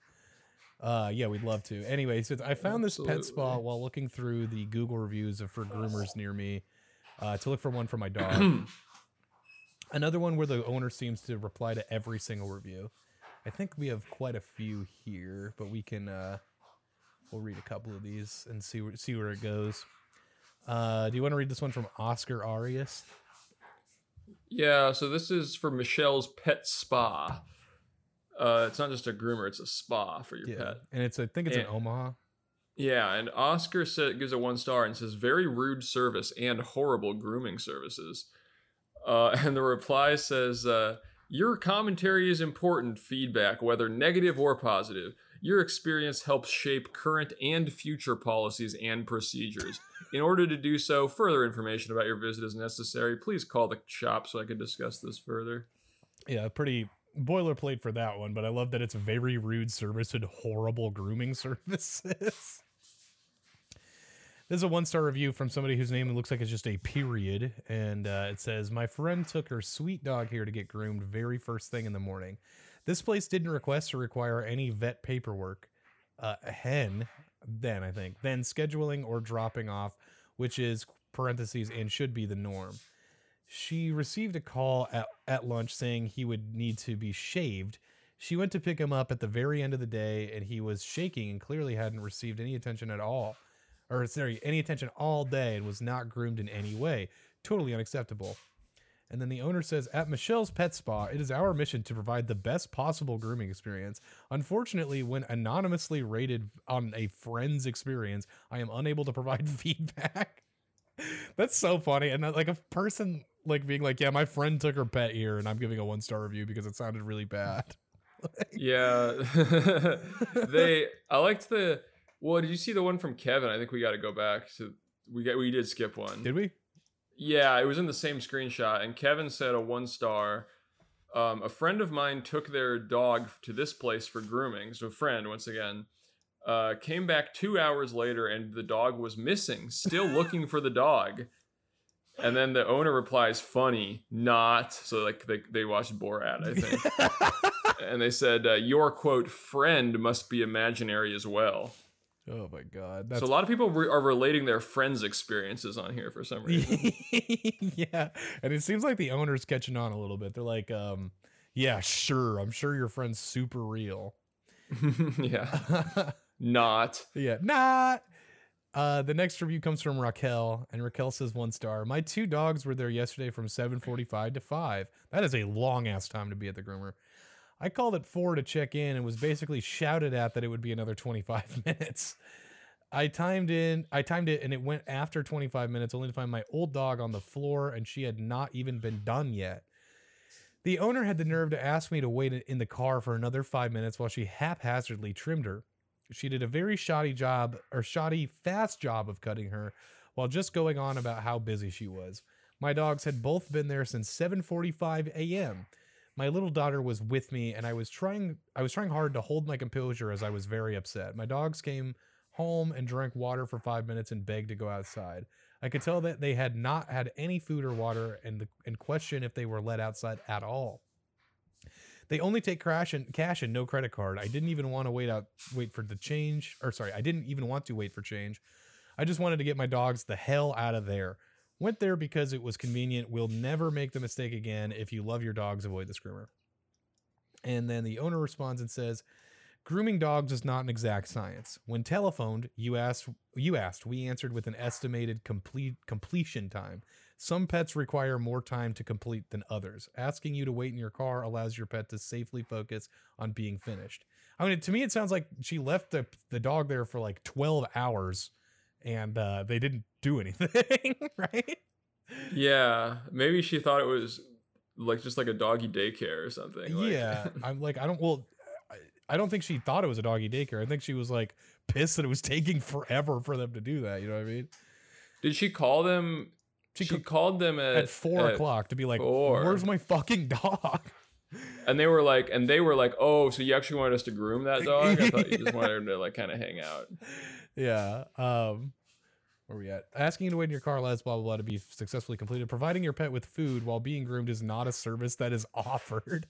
A: Uh, yeah, we'd love to. Anyway, so I found this pet spa while looking through the Google reviews of for groomers near me uh, to look for one for my dog. [clears throat] Another one where the owner seems to reply to every single review. I think we have quite a few here, but we can uh, we'll read a couple of these and see where, see where it goes. Uh, do you want to read this one from Oscar Arias?
B: Yeah, so this is for Michelle's Pet Spa. Uh, it's not just a groomer; it's a spa for your pet.
A: and it's I think it's in Omaha.
B: Yeah, and Oscar said, gives it one star and says very rude service and horrible grooming services. Uh, [laughs] and the reply says, uh, "Your commentary is important feedback, whether negative or positive. Your experience helps shape current and future policies and procedures. In order to do so, further information about your visit is necessary. Please call the shop so I can discuss this further."
A: Yeah, pretty boilerplate for that one, but I love that it's very rude service and horrible grooming [laughs] services. This is a one star review from somebody whose name looks like it's just a period. And uh, it says, My friend took her sweet dog here to get groomed very first thing in the morning. This place didn't request or require any vet paperwork. Uh, hen, then I think, then scheduling or dropping off, which is parentheses and should be the norm. She received a call at, at lunch saying he would need to be shaved. She went to pick him up at the very end of the day and he was shaking and clearly hadn't received any attention at all. Or sorry, any attention all day and was not groomed in any way. Totally unacceptable. And then the owner says, At Michelle's Pet Spa, it is our mission to provide the best possible grooming experience. Unfortunately, when anonymously rated on a friend's experience, I am unable to provide [laughs] feedback. That's so funny. And uh, like a person like being like, Yeah, my friend took her pet here and I'm giving a one star review because it sounded really bad. [laughs]
B: Yeah, [laughs] they. I liked the. Well, did you see the one from Kevin? I think we got to go back to. We got. We did skip one.
A: Did we?
B: Yeah, it was in the same screenshot, and Kevin said a one star. Um, a friend of mine took their dog to this place for grooming. So, a friend, once again, uh, came back two hours later, and the dog was missing. Still looking for the dog. And then the owner replies, "Funny, not." So, like they they watched Borat, I think, [laughs] and they said, uh, "Your quote friend must be imaginary as well."
A: Oh my god. That's
B: so a lot of people re- are relating their friends' experiences on here for some [laughs] reason.
A: yeah. And it seems like the owner's catching on a little bit. They're like, um, yeah, sure. I'm sure your friend's super real. [laughs]
B: yeah. [laughs] Not.
A: yeah, not. Uh, the next review comes from Raquel, and Raquel says one star. My two dogs were there yesterday from 7:45 to 5. That is a long ass time to be at the groomer. I called at four to check in and was basically shouted at that it would be another 25 [laughs] minutes. I timed in, I timed it, and it went after 25 minutes, only to find my old dog on the floor, and she had not even been done yet. The owner had the nerve to ask me to wait in the car for another five minutes while she haphazardly trimmed her. She did a very shoddy job, or shoddy, fast job of cutting her, while just going on about how busy she was. My dogs had both been there since 7:45 a.m. My little daughter was with me, and I was trying. I was trying hard to hold my composure as I was very upset. My dogs came home and drank water for five minutes and begged to go outside. I could tell that they had not had any food or water, and the, and question if they were let outside at all. They only take cash and cash and no credit card. I didn't even want to wait out wait for the change or sorry, I didn't even want to wait for change. I just wanted to get my dogs the hell out of there. Went there because it was convenient. We'll never make the mistake again. If you love your dogs, avoid the screamer. And then the owner responds and says, Grooming dogs is not an exact science. When telephoned, you asked you asked, we answered with an estimated complete completion time. Some pets require more time to complete than others. Asking you to wait in your car allows your pet to safely focus on being finished. I mean, to me, it sounds like she left the, the dog there for like 12 hours and uh, they didn't do anything, [laughs] right?
B: Yeah, maybe she thought it was like just like a doggy daycare or something. Like,
A: yeah, [laughs] I'm like, I don't. Well, I, don't think she thought it was a doggy daycare. I think she was like pissed that it was taking forever for them to do that. You know what I mean?
B: Did she call them?
A: She
B: She, called them at,
A: At four
B: at-
A: o'clock to be like,
B: four.
A: "Where's my fucking dog?"
B: and they were like, and they were like, oh, so you actually wanted us to groom that dog? I thought you just [laughs] wanted him to like kind of hang out.
A: Yeah. Um, where we at? Asking you to wait in your car allows blah blah blah to be successfully completed. Providing your pet with food while being groomed is not a service that is [laughs] offered.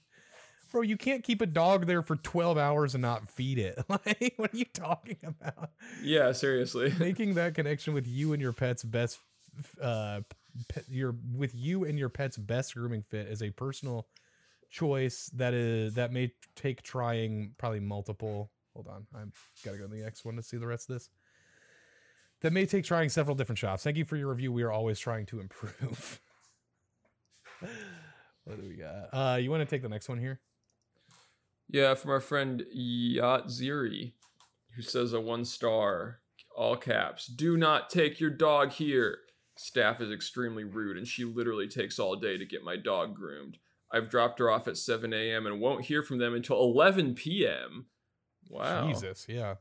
A: Bro, you can't keep a dog there for 12 hours and not feed it. [laughs] Like, what are you talking about?
B: Yeah, seriously. [laughs]
A: Making that connection with you and your pet's best uh pet, your with you and your pet's best grooming fit is a personal choice that is that may take trying probably multiple hold on I'm got to go to the next one to see the rest of this that may take trying several different shops thank you for your review we are always trying to improve [laughs] what do we got uh you want to take the next one here
B: Yeah, from our friend Yacht Ziri, who says a one star, all caps. Do not take your dog here. Staff is extremely rude, and she literally takes all day to get my dog groomed. I've dropped her off at 7 a.m. and won't hear from them until 11 p.m. Wow.
A: jesus yeah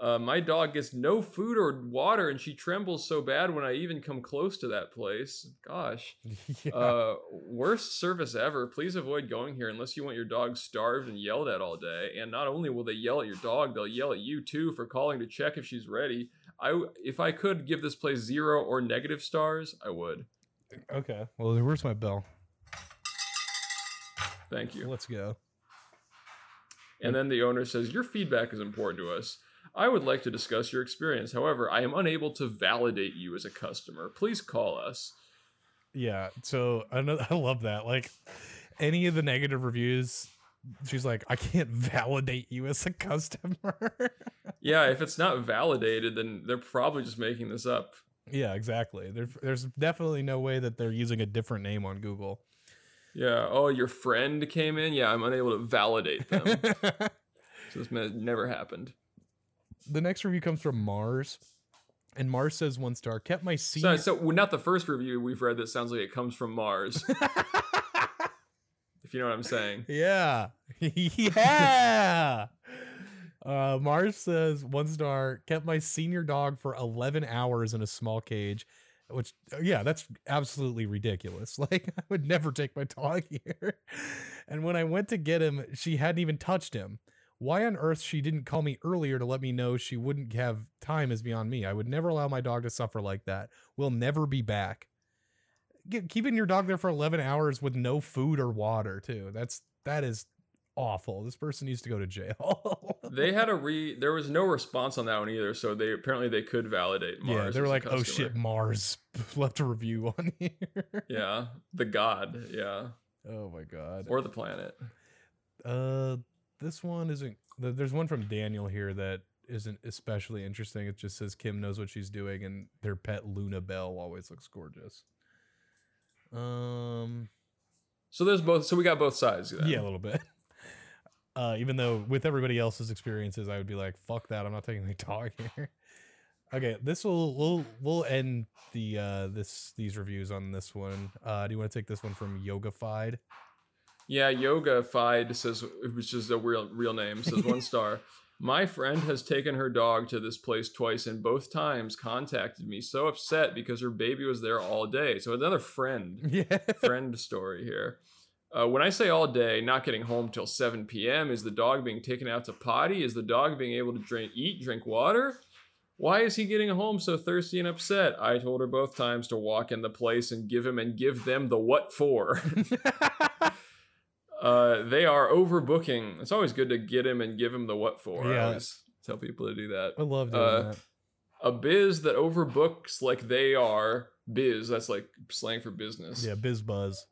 B: Uh, my dog gets no food or water, and she trembles so bad when I even come close to that place. Gosh. [laughs]
A: yeah
B: Uh, worst service ever. Please avoid going here unless you want your dog starved and yelled at all day. And not only will they yell at your dog, they'll yell at you too for calling to check if she's ready. I, if I could give this place zero or negative stars, I would.
A: okay well where's my bell
B: Thank you.
A: let's go
B: And then the owner says, Your feedback is important to us. I would like to discuss your experience. However, I am unable to validate you as a customer. Please call us.
A: Yeah, so I know [laughs] I love that. Like any of the negative reviews, she's like, I can't [laughs] validate you as a customer. [laughs]
B: Yeah, if it's not validated, then they're probably just making this up.
A: yeah, exactly. There, there's definitely no way that they're using a different name on Google.
B: Yeah. Oh, your friend came in? Yeah, I'm unable to validate them. [laughs] so this never happened.
A: the next review comes from Mars, and Mars says one star. Kept my seat.
B: So, so well, not the first review we've read that sounds like it comes from Mars. [laughs] [laughs] if you know what I'm saying.
A: Yeah. yeah. Uh, Mars says one star kept my senior dog for 11 hours in a small cage, which, uh, yeah, that's absolutely ridiculous. [laughs] Like, I would never take my dog [laughs] here. And when I went to get him, she hadn't even touched him. Why on earth she didn't call me earlier to let me know she wouldn't have time is beyond me. I would never allow my dog to suffer like that. We'll never be back. Keeping your dog there for 11 hours with no food or water, too. That's that is awful. This person needs to go to jail. [laughs]
B: They had a re. There was no response on that one either. So they apparently they could validate Mars.
A: yeah, they were like, "Oh shit, Mars [laughs] left a review on here."
B: Yeah, the god. Yeah,
A: oh my god.
B: or the planet.
A: Uh, this one isn't. There's one from Daniel here that isn't especially interesting. It just says Kim knows what she's doing, and their pet Luna Bell always looks gorgeous. Um,
B: So there's both. So we got both sides. then.
A: yeah, a little bit. [laughs] Uh, even though with everybody else's experiences, I would be like, "Fuck that! I'm not taking my dog [laughs] here." Okay, this will we'll we'll end the uh this these reviews on this one. Uh, do you want to take this one from Yogafied?
B: Yeah, Yoga Fide says, which is a real real name, says one [laughs] star. My friend has taken her dog to this place twice, and both times contacted me so upset because her baby was there all day. So another friend [laughs]
A: Yeah,
B: friend story here. Uh, when I say all day, not getting home till 7 p.m., is the dog being taken out to potty? Is the dog being able to drink, eat, drink water? Why is he getting home so thirsty and upset? I told her both times to walk in the place and give him and give them the what for. [laughs] uh, they are overbooking. It's always good to get him and give him the what for. I always tell people to do that.
A: I love doing
B: Uh,
A: that.
B: A biz that overbooks like they are biz. That's like slang for business.
A: Yeah, Biz Buzz.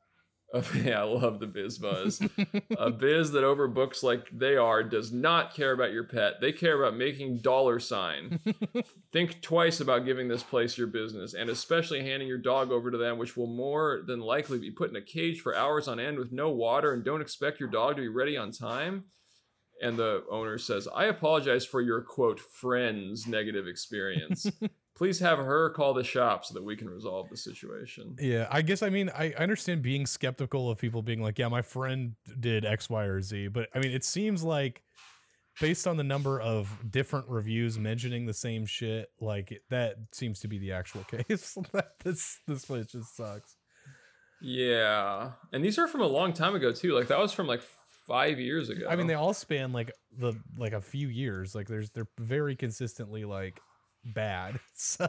B: Uh, [laughs] yeah, I love the biz buzz. [laughs] a biz that overbooks like they are does not care about your pet. They care about making dollar sign. [laughs] Think twice about giving this place your business, and especially handing your dog over to them, which will more than likely be put in a cage for hours on end with no water, and don't expect your dog to be ready on time. And the owner says, I apologize for your quote, friend's negative experience. Please have her call the shop so that we can resolve the situation.
A: Yeah, I guess I mean I I understand being skeptical of people being like, yeah, my friend did X, Y, or Z, but I mean it seems like based on the number of different reviews mentioning the same shit, like that seems to be the actual [laughs] case. This this place just sucks.
B: Yeah, and these are from a long time ago too. Like that was from like five years ago.
A: I mean, they all span like the like a few years. Like there's they're very consistently like bad. [laughs] So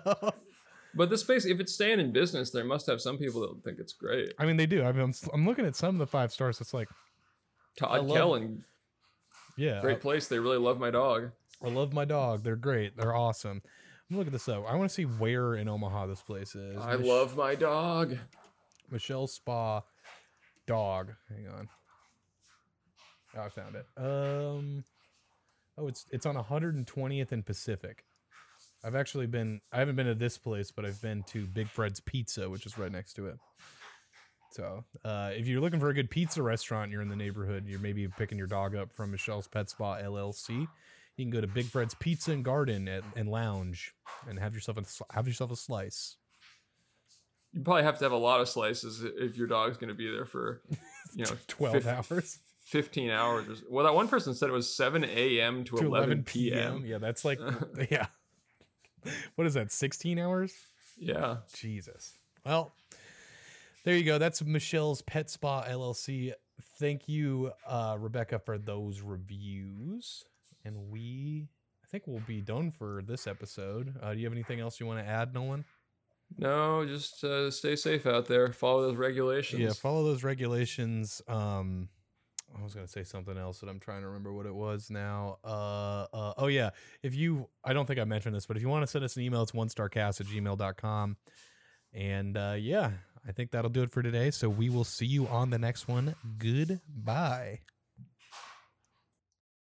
B: but the space, if it's staying in business, there must have some people that think it's great.
A: I mean, they do. I mean, I'm, I'm looking at some of the five stars. It's like, I
B: Todd
A: love-
B: Kellen,
A: yeah,
B: great place. They really love my dog.
A: I, I love my dog. They're great. They're awesome. I'm looking this up. I want to see where in Omaha this place is.
B: I
A: Mich-
B: love my dog.
A: Michelle Spa dog. Hang on. Oh, I found it. Um. Oh, it's it's on 120th and Pacific. I've actually been. I haven't been to this place, but I've been to Big Fred's Pizza, which is right next to it. So, uh, if you're looking for a good pizza restaurant, and you're in the neighborhood. You're maybe picking your dog up from Michelle's Pet Spa LLC. You can go to Big Fred's Pizza and Garden at, and Lounge and have yourself a have yourself a slice.
B: You probably have to have a lot of slices if your dog's going to be there for, [laughs] you know,
A: 12
B: fif-
A: hours.
B: 15 hours. Well, that one person said it was 7 a.m. to,
A: to
B: 11, p.m.
A: Yeah, that's like [laughs] yeah. [laughs] What is that? 16 hours?
B: Yeah.
A: Jesus. Well, there you go. That's Michelle's Pet Spa LLC. Thank you, uh, Rebecca, for those reviews. And we, I think we'll be done for this episode. Uh, do you have anything else you want to add, Nolan?
B: No, just uh, stay safe out there. Follow those regulations.
A: Yeah, follow those regulations. Um, I was gonna say something else, but I'm trying to remember what it was now. Uh, uh oh yeah. If you, I don't think I mentioned this, but if you want to send us an email, it's one starcast at gmail.com. And uh, yeah, I think that'll do it for today. So we will see you on the next one. Goodbye.